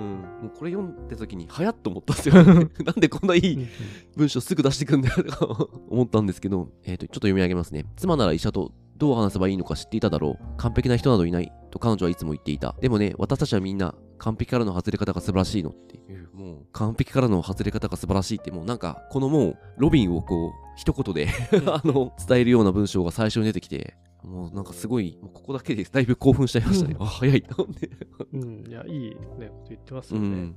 もうこれ読んだ時に、はやっと思ったんですよ。<laughs> なんでこんないい文章すぐ出してくんだよとか思ったんですけど、えっ、と、ちょっと読み上げますね。妻なら医者とどう話せばいいのか知っていただろう。完璧な人などいない。と彼女はいつも言っていた。でもね、私たちはみんな完璧からの外れ方が素晴らしいのっていう。もう、完璧からの外れ方が素晴らしいって、もうなんか、このもう、ロビンをこう、一言で <laughs> あの、伝えるような文章が最初に出てきて、もうなんかすごい、もうここだけでだいぶ興奮しちゃいましたね。あ、早いと思って。うん、いや、いいね、こと言ってますよね。うん。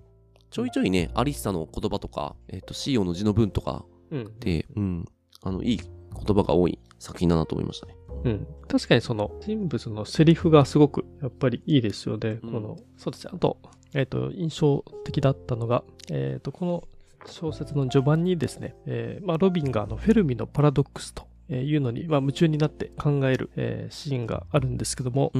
ちょいちょいね、アリッサの言葉とか、えっ、と、シーオの字の文とかうん。で、うん、あの、いい言葉が多い作品だなと思いましたね。うん。確かにその人物のセリフがすごくやっぱりいいですよね。うんこの、そうですね。あと、えっ、と、印象的だったのが、えっ、と、この小説の序盤にですね、えーまあ、ロビンがあのフェルミのパラドックスというのに、まあ、夢中になって考える、えーシーンがあるんですけども。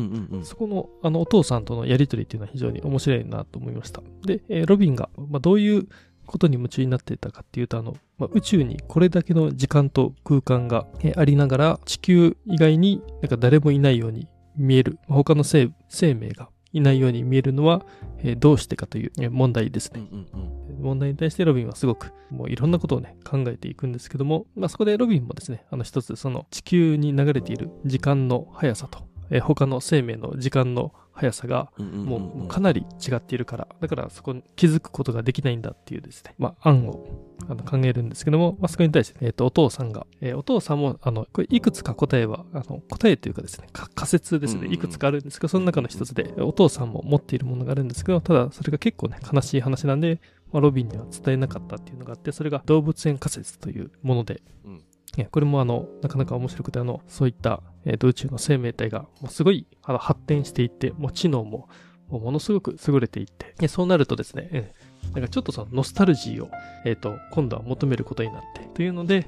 そこのあのお父さんとのやりとりっていうのは非常に面白いなと思いました。で、えーロビンが、まあ、どういうことに夢中になっていたかっていうと、あの、まあ、宇宙にこれだけの時間と空間がえーありながら、地球以外になんか誰もいないように見える、まあ他の生生命がいないように見えるのは、えーどうしてかというえー問題ですね。うんうんうん。問題に対してロビンはすごくもういろんなことをね考えていくんですけども、まあ、そこでロビンもですねあの一つその地球に流れている時間の速さと、えー他の生命の時間の速さがもうかなり違っているからだからそこに気づくことができないんだっていうですねまあ案をあの考えるんですけども、まあ、そこに対して、えーとお父さんが、えーお父さんもあのこれいくつか答えはあの答えというかですねか仮説ですねいくつかあるんですけどその中の一つでお父さんも持っているものがあるんですけどただそれが結構ね悲しい話なんでまあ、ロビンには伝えなかったっていうのがあって、それが動物園仮説というもので、うん。これもあの、なかなか面白くて、あの、そういった、えーと宇宙の生命体が、もうすごいあの発展していって、もう知能も、もうものすごく優れていって、でそうなるとですね、うんなんかちょっとそのノスタルジーを、えっ、と、今度は求めることになって、というので、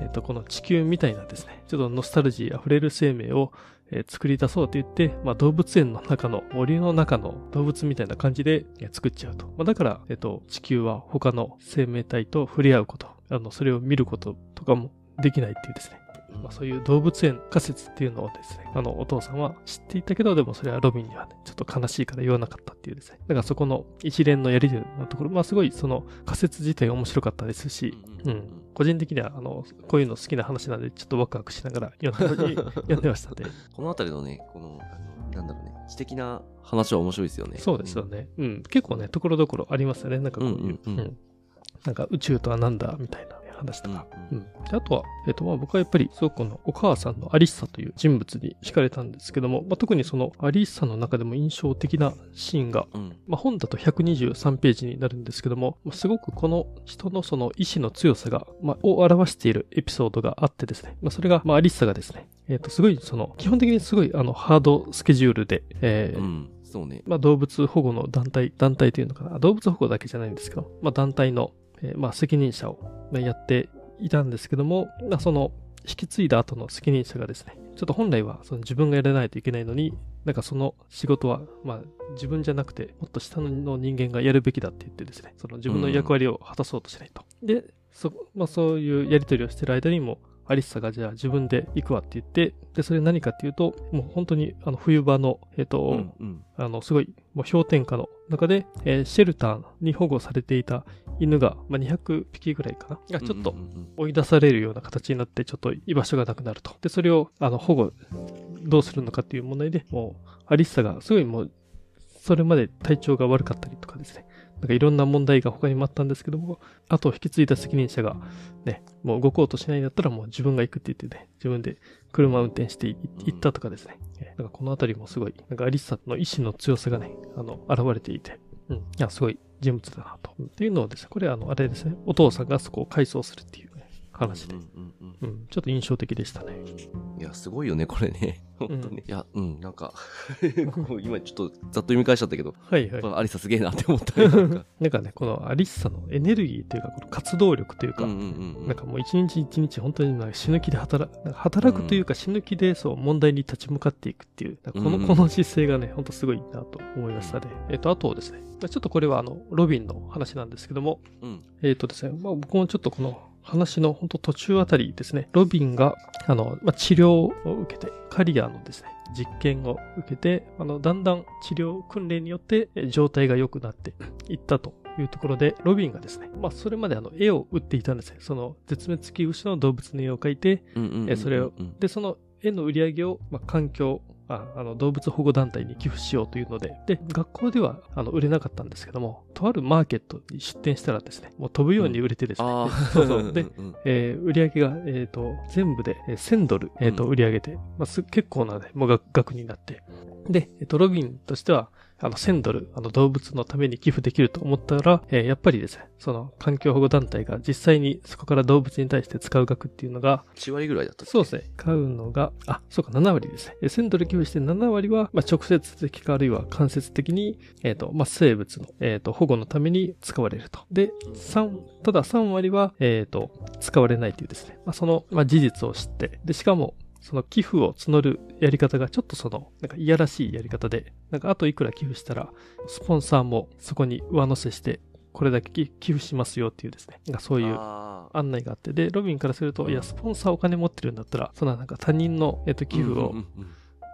えっ、と、この地球みたいなですね、ちょっとノスタルジー溢れる生命を、えー作り出そうと言って、まあ、動物園の中の森の中の動物みたいな感じでえー作っちゃうと。まあ、だから、えっと、地球は他の生命体と触れ合うこと、あの、それを見ることとかもできないっていうですね。まあ、そういう動物園仮説っていうのをですね、あの、お父さんは知っていたけど、でもそれはロビンにはね、ちょっと悲しいから言わなかったっていうですね。だからそこの一連のやりとりのところ、まあすごいその仮説自体面白かったですし、うん。個人的には、あの、こういうの好きな話なんで、ちょっとワクワクしながら読んで <laughs> 読んでましたね。このあたりのね、この、あのなんだろうね、知的な話は面白いですよね。そうですよね。うん。結構ね、ところどころありますよね。なんかこういう、うんうんうんなんか宇宙とは何だみたいな話とか。ううん。ん、であとは、えっとまあ、僕はやっぱりすごくこのお母さんのアリッサという人物に惹かれたんですけども、まあ、特にそのアリッサの中でも印象的なシーンが、うん。まあ、本だと123ページになるんですけども、まあすごくこの人のその意志の強さが、まあ、を表しているエピソードがあってですね、まあ、それが、まあ、アリッサがですね、えっ、と、すごいその、基本的にすごいあの、ハードスケジュールで、えーうん。そうね。まあ、動物保護の団体、団体というのかな、動物保護だけじゃないんですけど、まあ、団体の、えーまあ、責任者をまあやっていたんですけども、まあ、その、引き継いだ後の責任者がですね、ちょっと本来はその自分がやらないといけないのに、なんかその仕事は、まあ、自分じゃなくて、もっと下の人間がやるべきだって言ってですね、その自分の役割を果たそうとしないと。で、そ、まあ、そういうやり取りをしてる間にも、アリッサがじゃあ自分で行くわって言って、で、それ何かっていうと、もう本当にあの冬場の、えっ、と、うんうんあの、すごい、もう氷点下の中で、えーシェルターに保護されていた犬が、まあ、200匹ぐらいかな？がちょっと追い出されるような形になって、ちょっと居場所がなくなると。で、それを、あの、保護、どうするのかっていう問題で、もう、アリッサがすごいもう、それまで体調が悪かったりとかですね。なんかいろんな問題が他にもあったんですけども、あと引き継いだ責任者が、ね、もう動こうとしないんだったらもう自分が行くって言ってね、自分で車運転してい行ったとかですね。えなんかこのあたりもすごい、なんかアリッサの意志の強さがね、あの、現れていて、うん、いや、すごい人物だなと。っていうのをですね、これあの、あれですね、お父さんがそこを改装するっていう、ね、話でちょっと印象的でしたね。いや、すごいよね、これね。本当うんに。いや、うん、なんか、<laughs> 今ちょっとざっと読み返しちゃったけど、はいはいアリサすげえなって思ったよ。なんか <laughs> なんかね、このアリッサのエネルギーというか、この活動力というか、うんうんうんうんなんかもう一日一日本当になんか死ぬ気で働なんか働くというか死ぬ気でそう問題に立ち向かっていくっていう、この、うんこの姿勢がね、本当すごいなと思いましたね。えっ、と、あとですね、ちょっとこれはあの、ロビンの話なんですけども、うんえっ、とですね、まあ僕もちょっとこの話の本当途中あたりですね、ロビンが、あの、まあ、治療を受けて、カリアのですね、実験を受けて、あの、だんだん治療訓練によってえ状態が良くなっていったというところで、ロビンがですね、まあ、それまであの、絵を売っていたんですね。その、絶滅危惧種の動物の絵を描いて、それをうんで、その絵の売り上げを、まあ、環境、ああの動物保護団体に寄付しようというので、で、学校ではあの売れなかったんですけども、とあるマーケットに出店したらですね、もう飛ぶように売れてですね、ああ、そうそう。<laughs> でんんえー売り上げが、えー、と全部でえー1000ドル、えーとうん。売り上げて、まあ、す結構な、ね、もう額額になって、で、えーとロビンとしては、あの1000ドルあの動物のために寄付できると思ったら、えーやっぱりですね、その環境保護団体が実際にそこから動物に対して使う額っていうのが、1割ぐらいだったそうですね。買うのが、あ、そうか、7割ですね。え1000ドル寄付して7割は、まあ、直接的かあるいは間接的に、えっ、と、まあ、生物の、えっ、と、保護のために使われると。で、3、ただ3割は、えっ、と、使われないというですね。まあ、その、まあ、事実を知って、で、しかも、その寄付を募るやり方がちょっとその、なんかいやらしいやり方で、なんかあといくら寄付したら、スポンサーもそこに上乗せして、これだけ寄寄付しますよっていうですね。なんかそういう案内があって、で、ロビンからすると、うん。いや、スポンサーお金持ってるんだったら、そんななんか他人の、えっと、寄付を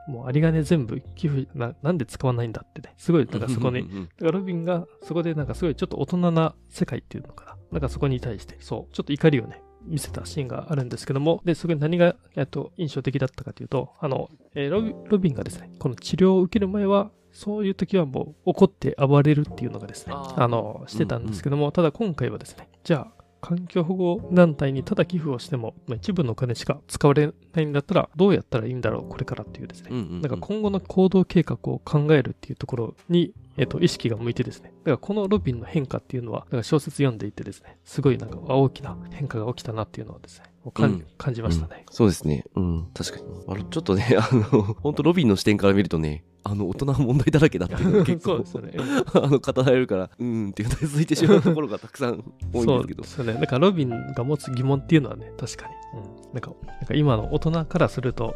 もう有り金全部寄付な、なんで使わないんだってね、すごい、なんかそこに、だからロビンがそこでなんかすごいちょっと大人な世界っていうのかな。なんかそこに対して、そう、ちょっと怒りをね、見せたシーンがあるんですけども、で、そこに何が、えっと、印象的だったかというと、あの、えーロビンがですね、この治療を受ける前は、そういう時はもう怒って暴れるっていうのがですね、あの、してたんですけども、ただ今回はですね、じゃあ、環境保護団体にただ寄付をしても、まあ、一部のお金しか使われないんだったら、どうやったらいいんだろう、これからっていうですね、うんうんうんなんか今後の行動計画を考えるっていうところに、えっと、意識が向いてですね。だからこのロビンの変化っていうのは、なんか小説読んでいてですね、すごいなんか大きな変化が起きたなっていうのをですね、感,、うん感じましたね。そうですね。うん。確かに。あの、ちょっとね、あの、本当ロビンの視点から見るとね、あの、大人は問題だらけだっていうのが <laughs> 結そう構ね。<laughs> あの、語られるから、うーんっていうのが続いてしまうところがたくさん多いんそですけど。うですよね。なんかロビンが持つ疑問っていうのはね、確かに。うん。なんか、なんか今の大人からすると、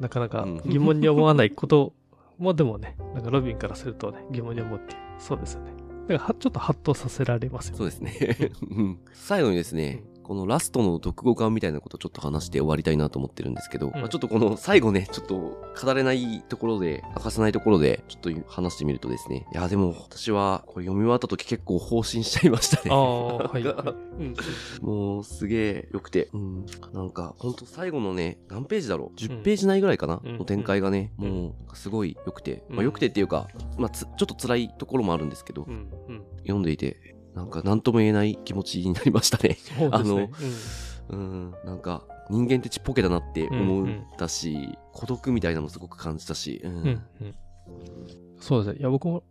なかなかうん疑問に思わないこともでもね、なんかロビンからするとね、疑問に思うって。そうですよね。だからはちょっとハッとさせられますよね。そうですね。うん最後にですね、このラストの読後感みたいなことをちょっと話して終わりたいなと思ってるんですけど、まあ、ちょっとこの最後ね、ちょっと語れないところで、明かせないところで、ちょっと話してみるとですね、いや、でも私はこれ読み終わった時結構放心しちゃいましたね。ああ、はい。もうすげえ良くて、うん、なんかほんと最後のね、何ページだろう？うん ?10 ページないぐらいかな、うんの展開がね、うんもうすごい良くて、うんまあ良くてっていうか、まあつちょっと辛いところもあるんですけど、うん。うん。読んでいてなんか何とも言えない気持ちになりましたね。そうですね。うん、なんか人間ってちっぽけだなって思ったし、孤独みたいなのもすごく感じたし、うん。うん。うんうんそうですね。いや、僕も、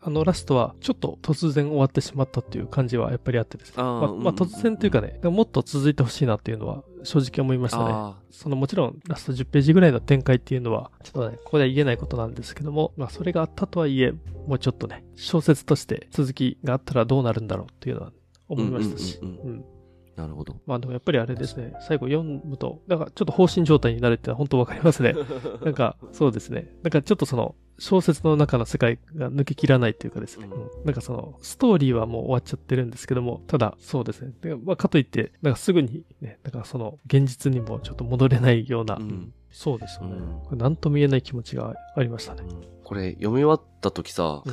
あのラストはちょっと突然終わってしまったっていう感じはやっぱりあってですね。あーまあ、まあ突然というかね、もっと続いてほしいなっていうのは正直思いましたね。あそのもちろんラスト10ページぐらいの展開っていうのは、ちょっとね、ここでは言えないことなんですけども、まあそれがあったとはいえ、もうちょっとね、小説として続きがあったらどうなるんだろうっていうのは思いましたし、うんうんうんーなるほど。まあでもやっぱりあれですね、最後読むと、なんかちょっと放心状態になるって本当わかりますね。<laughs> なんか、そうですね。なんかちょっとその、小説の中の世界が抜けきらないっていうかですね。うんうんなんかその、ストーリーはもう終わっちゃってるんですけども、ただ、そうですね。でまあ、かといって、なんかすぐにね、なんかその、現実にもちょっと戻れないような、うんそうですよね。うんこれなんとも言えない気持ちがありましたね。これ読み終わった時さ、うん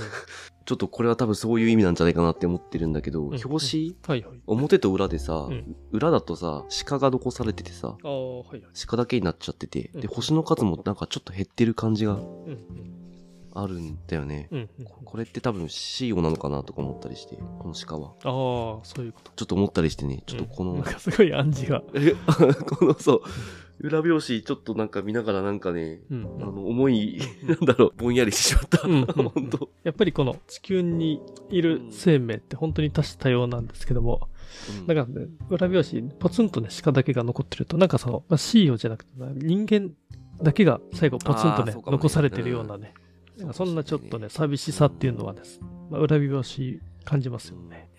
ちょっとこれは多分そういう意味なんじゃないかなって思ってるんだけど、ん表紙、はいはい。表と裏でさ、うん裏だとさ、鹿が残されててさ、はいはい。鹿だけになっちゃってて、うんで、星の数もなんかちょっと減ってる感じが。あるんだよね。これって多分 CO なのかなとか思ったりして、この鹿は。ああ、そういうこと。ちょっと思ったりしてね、ちょっとこの、うんなんかすごい暗示が。え <laughs> このそう、裏表紙ちょっとなんか見ながらなんかね、うん。あの、重い、なんだろう、ぼんやりしてしまった。うんうん本当。やっぱりこの地球にいる生命って本当に多種多様なんですけども、うん。なんかね、裏表紙、ポツンとね、鹿だけが残ってると、なんかその、まあ、CEO じゃなくて、人間だけが最後ポツンとね残されてるようなね、なんかそんなちょっとね、寂しさっていうのはです、まあ、裏表紙感じますよね。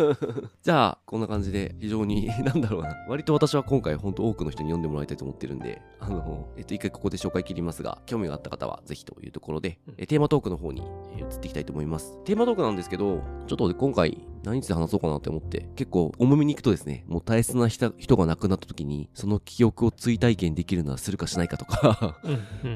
<laughs> じゃあ、こんな感じで、非常に、<laughs> なんだろうな。割と私は今回、本当多くの人に読んでもらいたいと思ってるんで、あの、えっと、一回ここで紹介切りますが、興味があった方は、ぜひというところで、えテーマトークの方にえー移っていきたいと思います。テーマトークなんですけど、ちょっと今回、何について話そうかなって思って、結構、重みに行くとですね、もう大切な人人が亡くなった時に、その記憶を追体験できるのはするかしないかとか。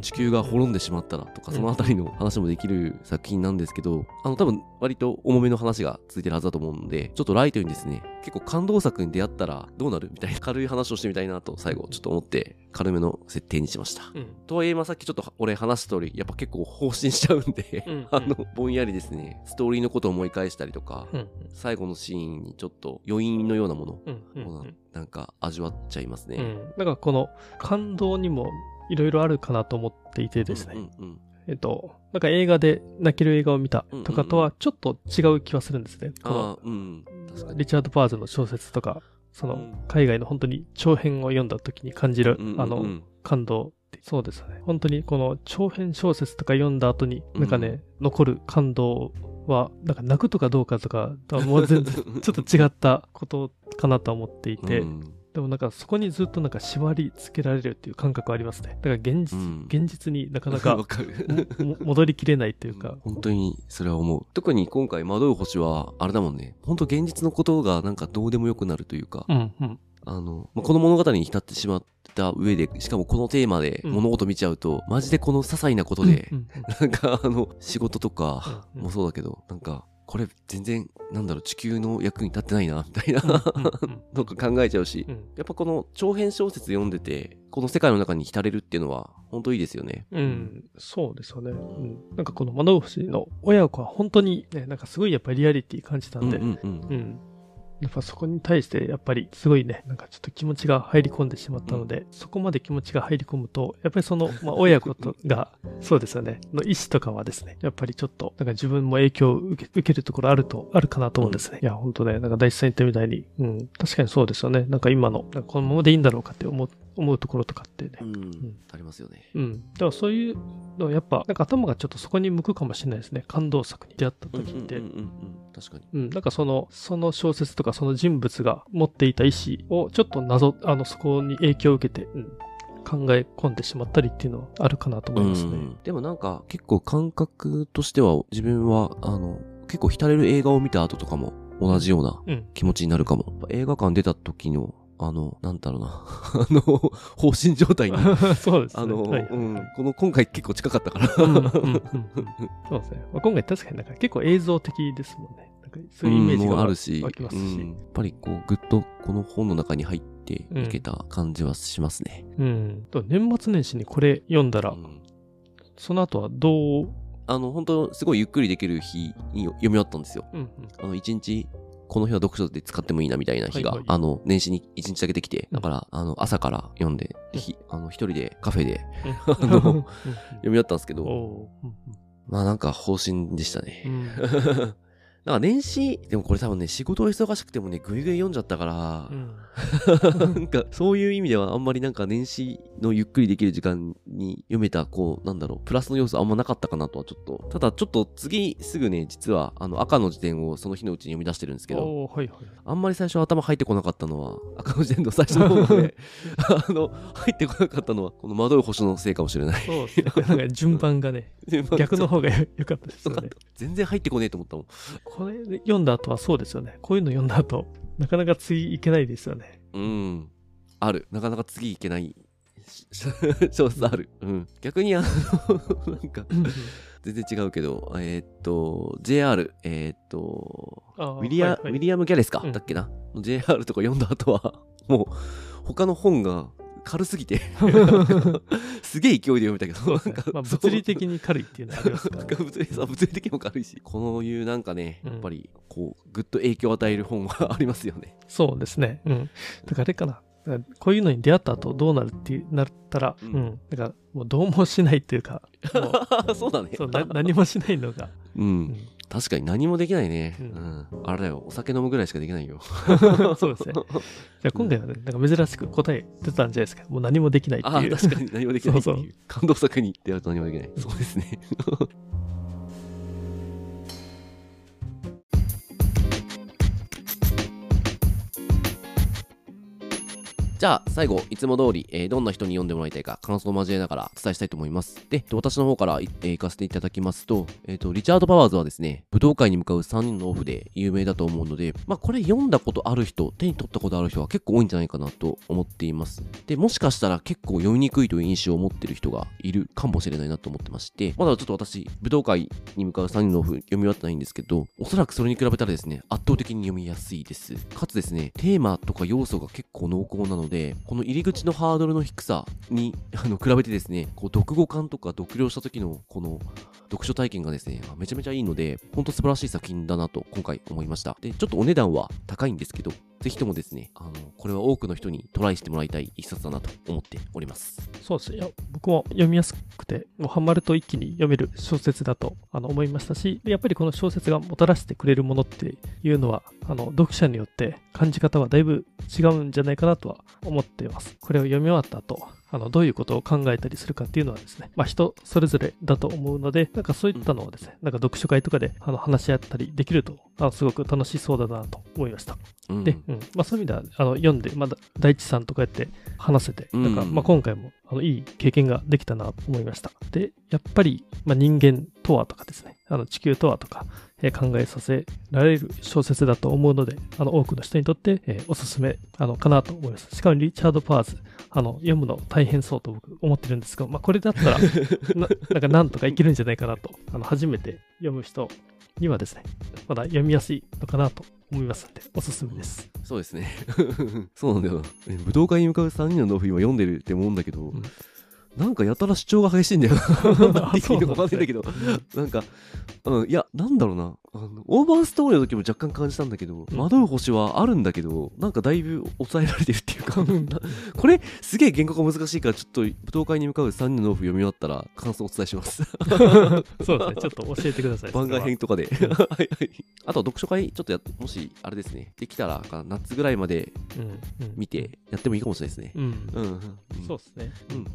地球が滅んでしまったらとか、そのあたりの話もできる作品なんですけど、あの、多分、割と重めの話がついてるはずだと思うんで、ちょっとライトにですね、結構感動作に出会ったらどうなるみたいな軽い話をしてみたいなと、最後、ちょっと思って、軽めの設定にしました。うんとはいえ、まあ、さっきちょっと俺話した通り、やっぱ結構放心しちゃうんで、うん <laughs> あの、ぼんやりですね、ストーリーのことを思い返したりとか、うん最後のシーンにちょっと余韻のようなものうんななんか味わっちゃいますね。うん。なんかこの感動にもいろいろあるかなと思っていてですね。うんうんうんえっと、なんか映画で泣ける映画を見たとかとはちょっと違う気はするんですね。このああ、うん。確かに。リチャード・パーズの小説とか、そのうん。海外の本当に長編を読んだ時に感じるうんうんうん。あの感動ってそうですよね。本当にこの長編小説とか読んだ後になんかね、残る感動は、なんか泣くとかどうかとかとはもう全然 <laughs> ちょっと違ったことかなとは思っていて、うんでもなんかそこにずっとなんか縛り付けられるっていう感覚はありますね。だから現実、うん現実になかな <laughs> わかか <laughs> 戻りきれないというか、本当にそれは思う。特に今回惑う星は、あれだもんね。本当現実のことがなんかどうでもよくなるというか、うんうん。あの、まあこの物語に浸ってしまった上で、しかもこのテーマでうん物事見ちゃうと、マジでこの些細なことでう、んなんかあの、仕事とかうんうんもそうだけど、なんか、これ全然、なんだろう、地球の役に立ってないな、みたいな、うんうんうん <laughs> なんか考えちゃうしう、んやっぱこの長編小説読んでて、この世界の中に浸れるっていうのは、本当いいですよね。うん、そうですよね。うん。なんかこの窓星の親子は本当にね、なんかすごいやっぱりリアリティ感じたんで、うんうんうんうん。やっぱそこに対してやっぱりすごいね、なんかちょっと気持ちが入り込んでしまったので、そこまで気持ちが入り込むと、やっぱりその、まあ親子とが、<laughs> そうですよね、の意思とかはですね、やっぱりちょっと、なんか自分も影響を受け受けるところあると、あるかなと思うんですね。いや、本当ね、なんか大地さん言ったみたいに、うん、確かにそうですよね。なんか今の、なんかこのままでいいんだろうかって思う、思うところとかってねう。ん。ありますよね。うん。だからそういうのはやっぱ、なんか頭がちょっとそこに向くかもしれないですね。感動作に出会った時って。うんうんうんうん確かに。うん、なんかその、その小説とかその人物が持っていた意思をちょっと謎、あの、そこに影響を受けて、うん、考え込んでしまったりっていうのはあるかなと思いますね。うんでもなんか結構感覚としては自分はあの結構浸れる映画を見た後とかも同じようなうん。気持ちになるかも。映画館出た時のあの、なんだろうな。<laughs> あの、放心状態に。<laughs> そうですね。あの、はいうん。この今回結構近かったから。うんうんうんうんそうですね。まあ、今回確かになんか結構映像的ですもんね。なんかそういうイメージがあるし、湧きますし。うんやっぱりこう、ぐっとこの本の中に入っていけた感じはしますね。うん。と年末年始にこれ読んだら、うんその後はどう、あの、本当すごいゆっくりできる日に読み終わったんですよ。うんうん、あの、1日この日は読書で使ってもいいなみたいな日が、はいはい。あの、年始に1日だけできて、うん。だから、あの、朝から読んで、うん。ひあの、一人でカフェでうん。<laughs> あのうん。読み終わったんですけおど、おまあなんか方針でしたーね。うん <laughs> なんか年始、でもこれ多分ね、仕事忙しくてもね、ぐいぐい読んじゃったからう、んなんかそういう意味ではあんまりなんか年始のゆっくりできる時間に読めた、こう、なんだろう、プラスの要素あんまなかったかなとはちょっと。ただちょっと次すぐね、実はあの赤の辞典をその日のうちに読み出してるんですけど、はいはいあんまり最初頭入ってこなかったのは、<laughs> 赤の辞典の最初の方で、<laughs> あの、入ってこなかったのは、この惑う星のせいかもしれない。そうですねなんか順番がね <laughs> 逆の方がよよかったですよね全然入ってこねえと思ったもん。これで読んだ後はそうですよねこういうの読んだ後なかなか次いけないですよねうん。ある。なかなか次いけない。<laughs> 小説ある。うん。逆にあの、<laughs> なんか、全然違うけど、えーっと、JR、えーっと、ウィリア、はいはいウィリアム・ギャレスか、うんだっけな？JR とか読んだ後は、もう、他の本が軽すぎて、<laughs> すげえ勢いで読めたけど、なんか、物理的に軽いっていうのはありますから、ねなんか、物理物理的にも軽いし、こういうなんかね、うんやっぱり、こう、ぐっと影響を与える本はありますよね。そうですね。うん。だからあれかな。こういうのに出会った後どうなるってなったら、ううんん。だからもうどうもしないっていうか、も <laughs> そうだね。そうな何もしないのが、う。うんん確かに何もできないね。う。うんんあれだよ、お酒飲むぐらいしかできないよ。<laughs> そうですね。じゃあ今回はね、なんか珍しく答え出たんじゃないですか。もう何もできないってああ、いう。確かに何もできないっていう。<laughs> そうそう感動作に出会うと何もできない。そうですね。<laughs> じゃあ、最後、いつも通り、えーどんな人に読んでもらいたいか、感想を交えながら伝えしたいと思います。で、私の方から、えー行かせていただきますと、えっ、と、リチャード・パワーズはですね、武道会に向かう3人のオフで有名だと思うので、まあ、これ読んだことある人、手に取ったことある人は結構多いんじゃないかなと思っています。で、もしかしたら結構読みにくいという印象を持ってる人がいるかもしれないなと思ってまして、まだちょっと私、武道会に向かう3人のオフ読み終わってないんですけど、おそらくそれに比べたらですね、圧倒的に読みやすいです。かつですね、テーマとか要素が結構濃厚なので、この入り口のハードルの低さにあの比べてですね、こう読語感とか読了した時のこの読書体験がですね、めちゃめちゃいいので、ほんと素晴らしい作品だなと今回思いました。で、ちょっとお値段は高いんですけど、ぜひともですね、あの、これは多くの人にトライしてもらいたい一冊だなと思っております。そうですね。いや、僕も読みやすくて、もうハマると一気に読める小説だとあの思いましたし、でやっぱりこの小説がもたらしてくれるものっていうのは、あの、読者によって感じ方はだいぶ違うんじゃないかなとは思っています。これを読み終わった後、あの、どういうことを考えたりするかっていうのはですね、まあ人それぞれだと思うので、なんかそういったのをですね、なんか読書会とかであの話し合ったりできると、あのすごく楽しそうだなと思いました。うんで、うんまあ、そういう意味ではあの読んで、まだ大地さんとかやって話せて、うんなんかまあ、今回もあのいい経験ができたなと思いました。で、やっぱり、まあ、人間とはとかですね、あの地球とはとか、えー考えさせられる小説だと思うので、あの多くの人にとって、えーおすすめあのかなと思います。しかもリチャード・パワーズ、あの読むの大変そうと僕思ってるんですけど、まあ、これだったら <laughs> な、なんかなんとかいけるんじゃないかなと、あの初めて読む人にはですね、まだ読みやすいのかなと思いますので、おすすめです。そうですね。<laughs> そうなんだよな。え武道会に向かう3人の納付今読んでるって思うんだけど、んなんかやたら主張が激しいんだよな。て言っていいのかわかんないんだけど、なんか、うん、いや、なんだろうな。あのオーバーストーリーの時も若干感じたんだけど、うん惑う星はあるんだけど、なんかだいぶ抑えられてるっていうか、な <laughs> これ、すげえ言語が難しいから、ちょっと武道会に向かう3人の納付読み終わったら感想をお伝えします。<laughs> そうですね。ちょっと教えてください。番外編そとかで。<laughs> はいはい。あと、読書会、ちょっとや、もし、あれですね、できたら、夏ぐらいまで見。て、やってもいいかもしれないですね。うんうんそうですね。うん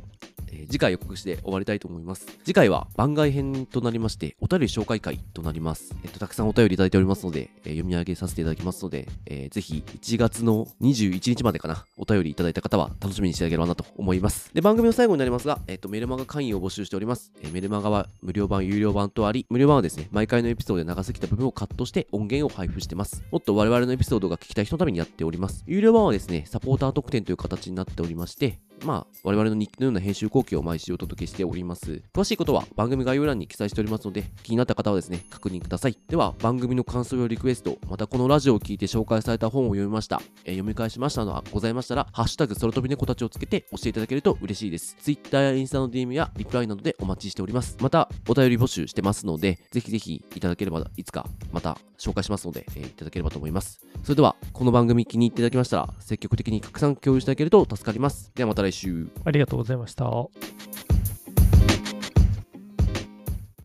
えー次回予告して終わりたいと思います。次回は番外編となりまして、お便り紹介会となります。えっと、たくさんお便りいただいておりますので、えー読み上げさせていただきますので、えーぜひ1月の21日までかな、お便りいただいた方は楽しみにしてあげればなと思います。で、番組の最後になりますが、えっと、メルマガ会員を募集しております。えメルマガは無料版、有料版とあり、無料版はですね、毎回のエピソードで長すぎた部分をカットして音源を配布してます。もっと我々のエピソードが聞きたい人のためにやっております。有料版はですね、サポーター特典という形になっておりまして、まあ、我々の日記のような編集後期を毎週お届けしております。詳しいことは番組概要欄に記載しておりますので、気になった方はですね、確認ください。では、番組の感想やリクエスト、またこのラジオを聞いて紹介された本を読みました、えー読み返しましたのはございましたら、ハッシュタグ、空飛び猫たちをつけて教えていただけると嬉しいです。Twitter やインスタの DM やリプライなどでお待ちしております。また、お便り募集してますので、ぜひぜひいただければ、いつかまた紹介しますので、えーいただければと思います。それでは、この番組気に入っていただけましたら、積極的に拡散共有していただけると助かります。ではまた来週。ありがとうございました。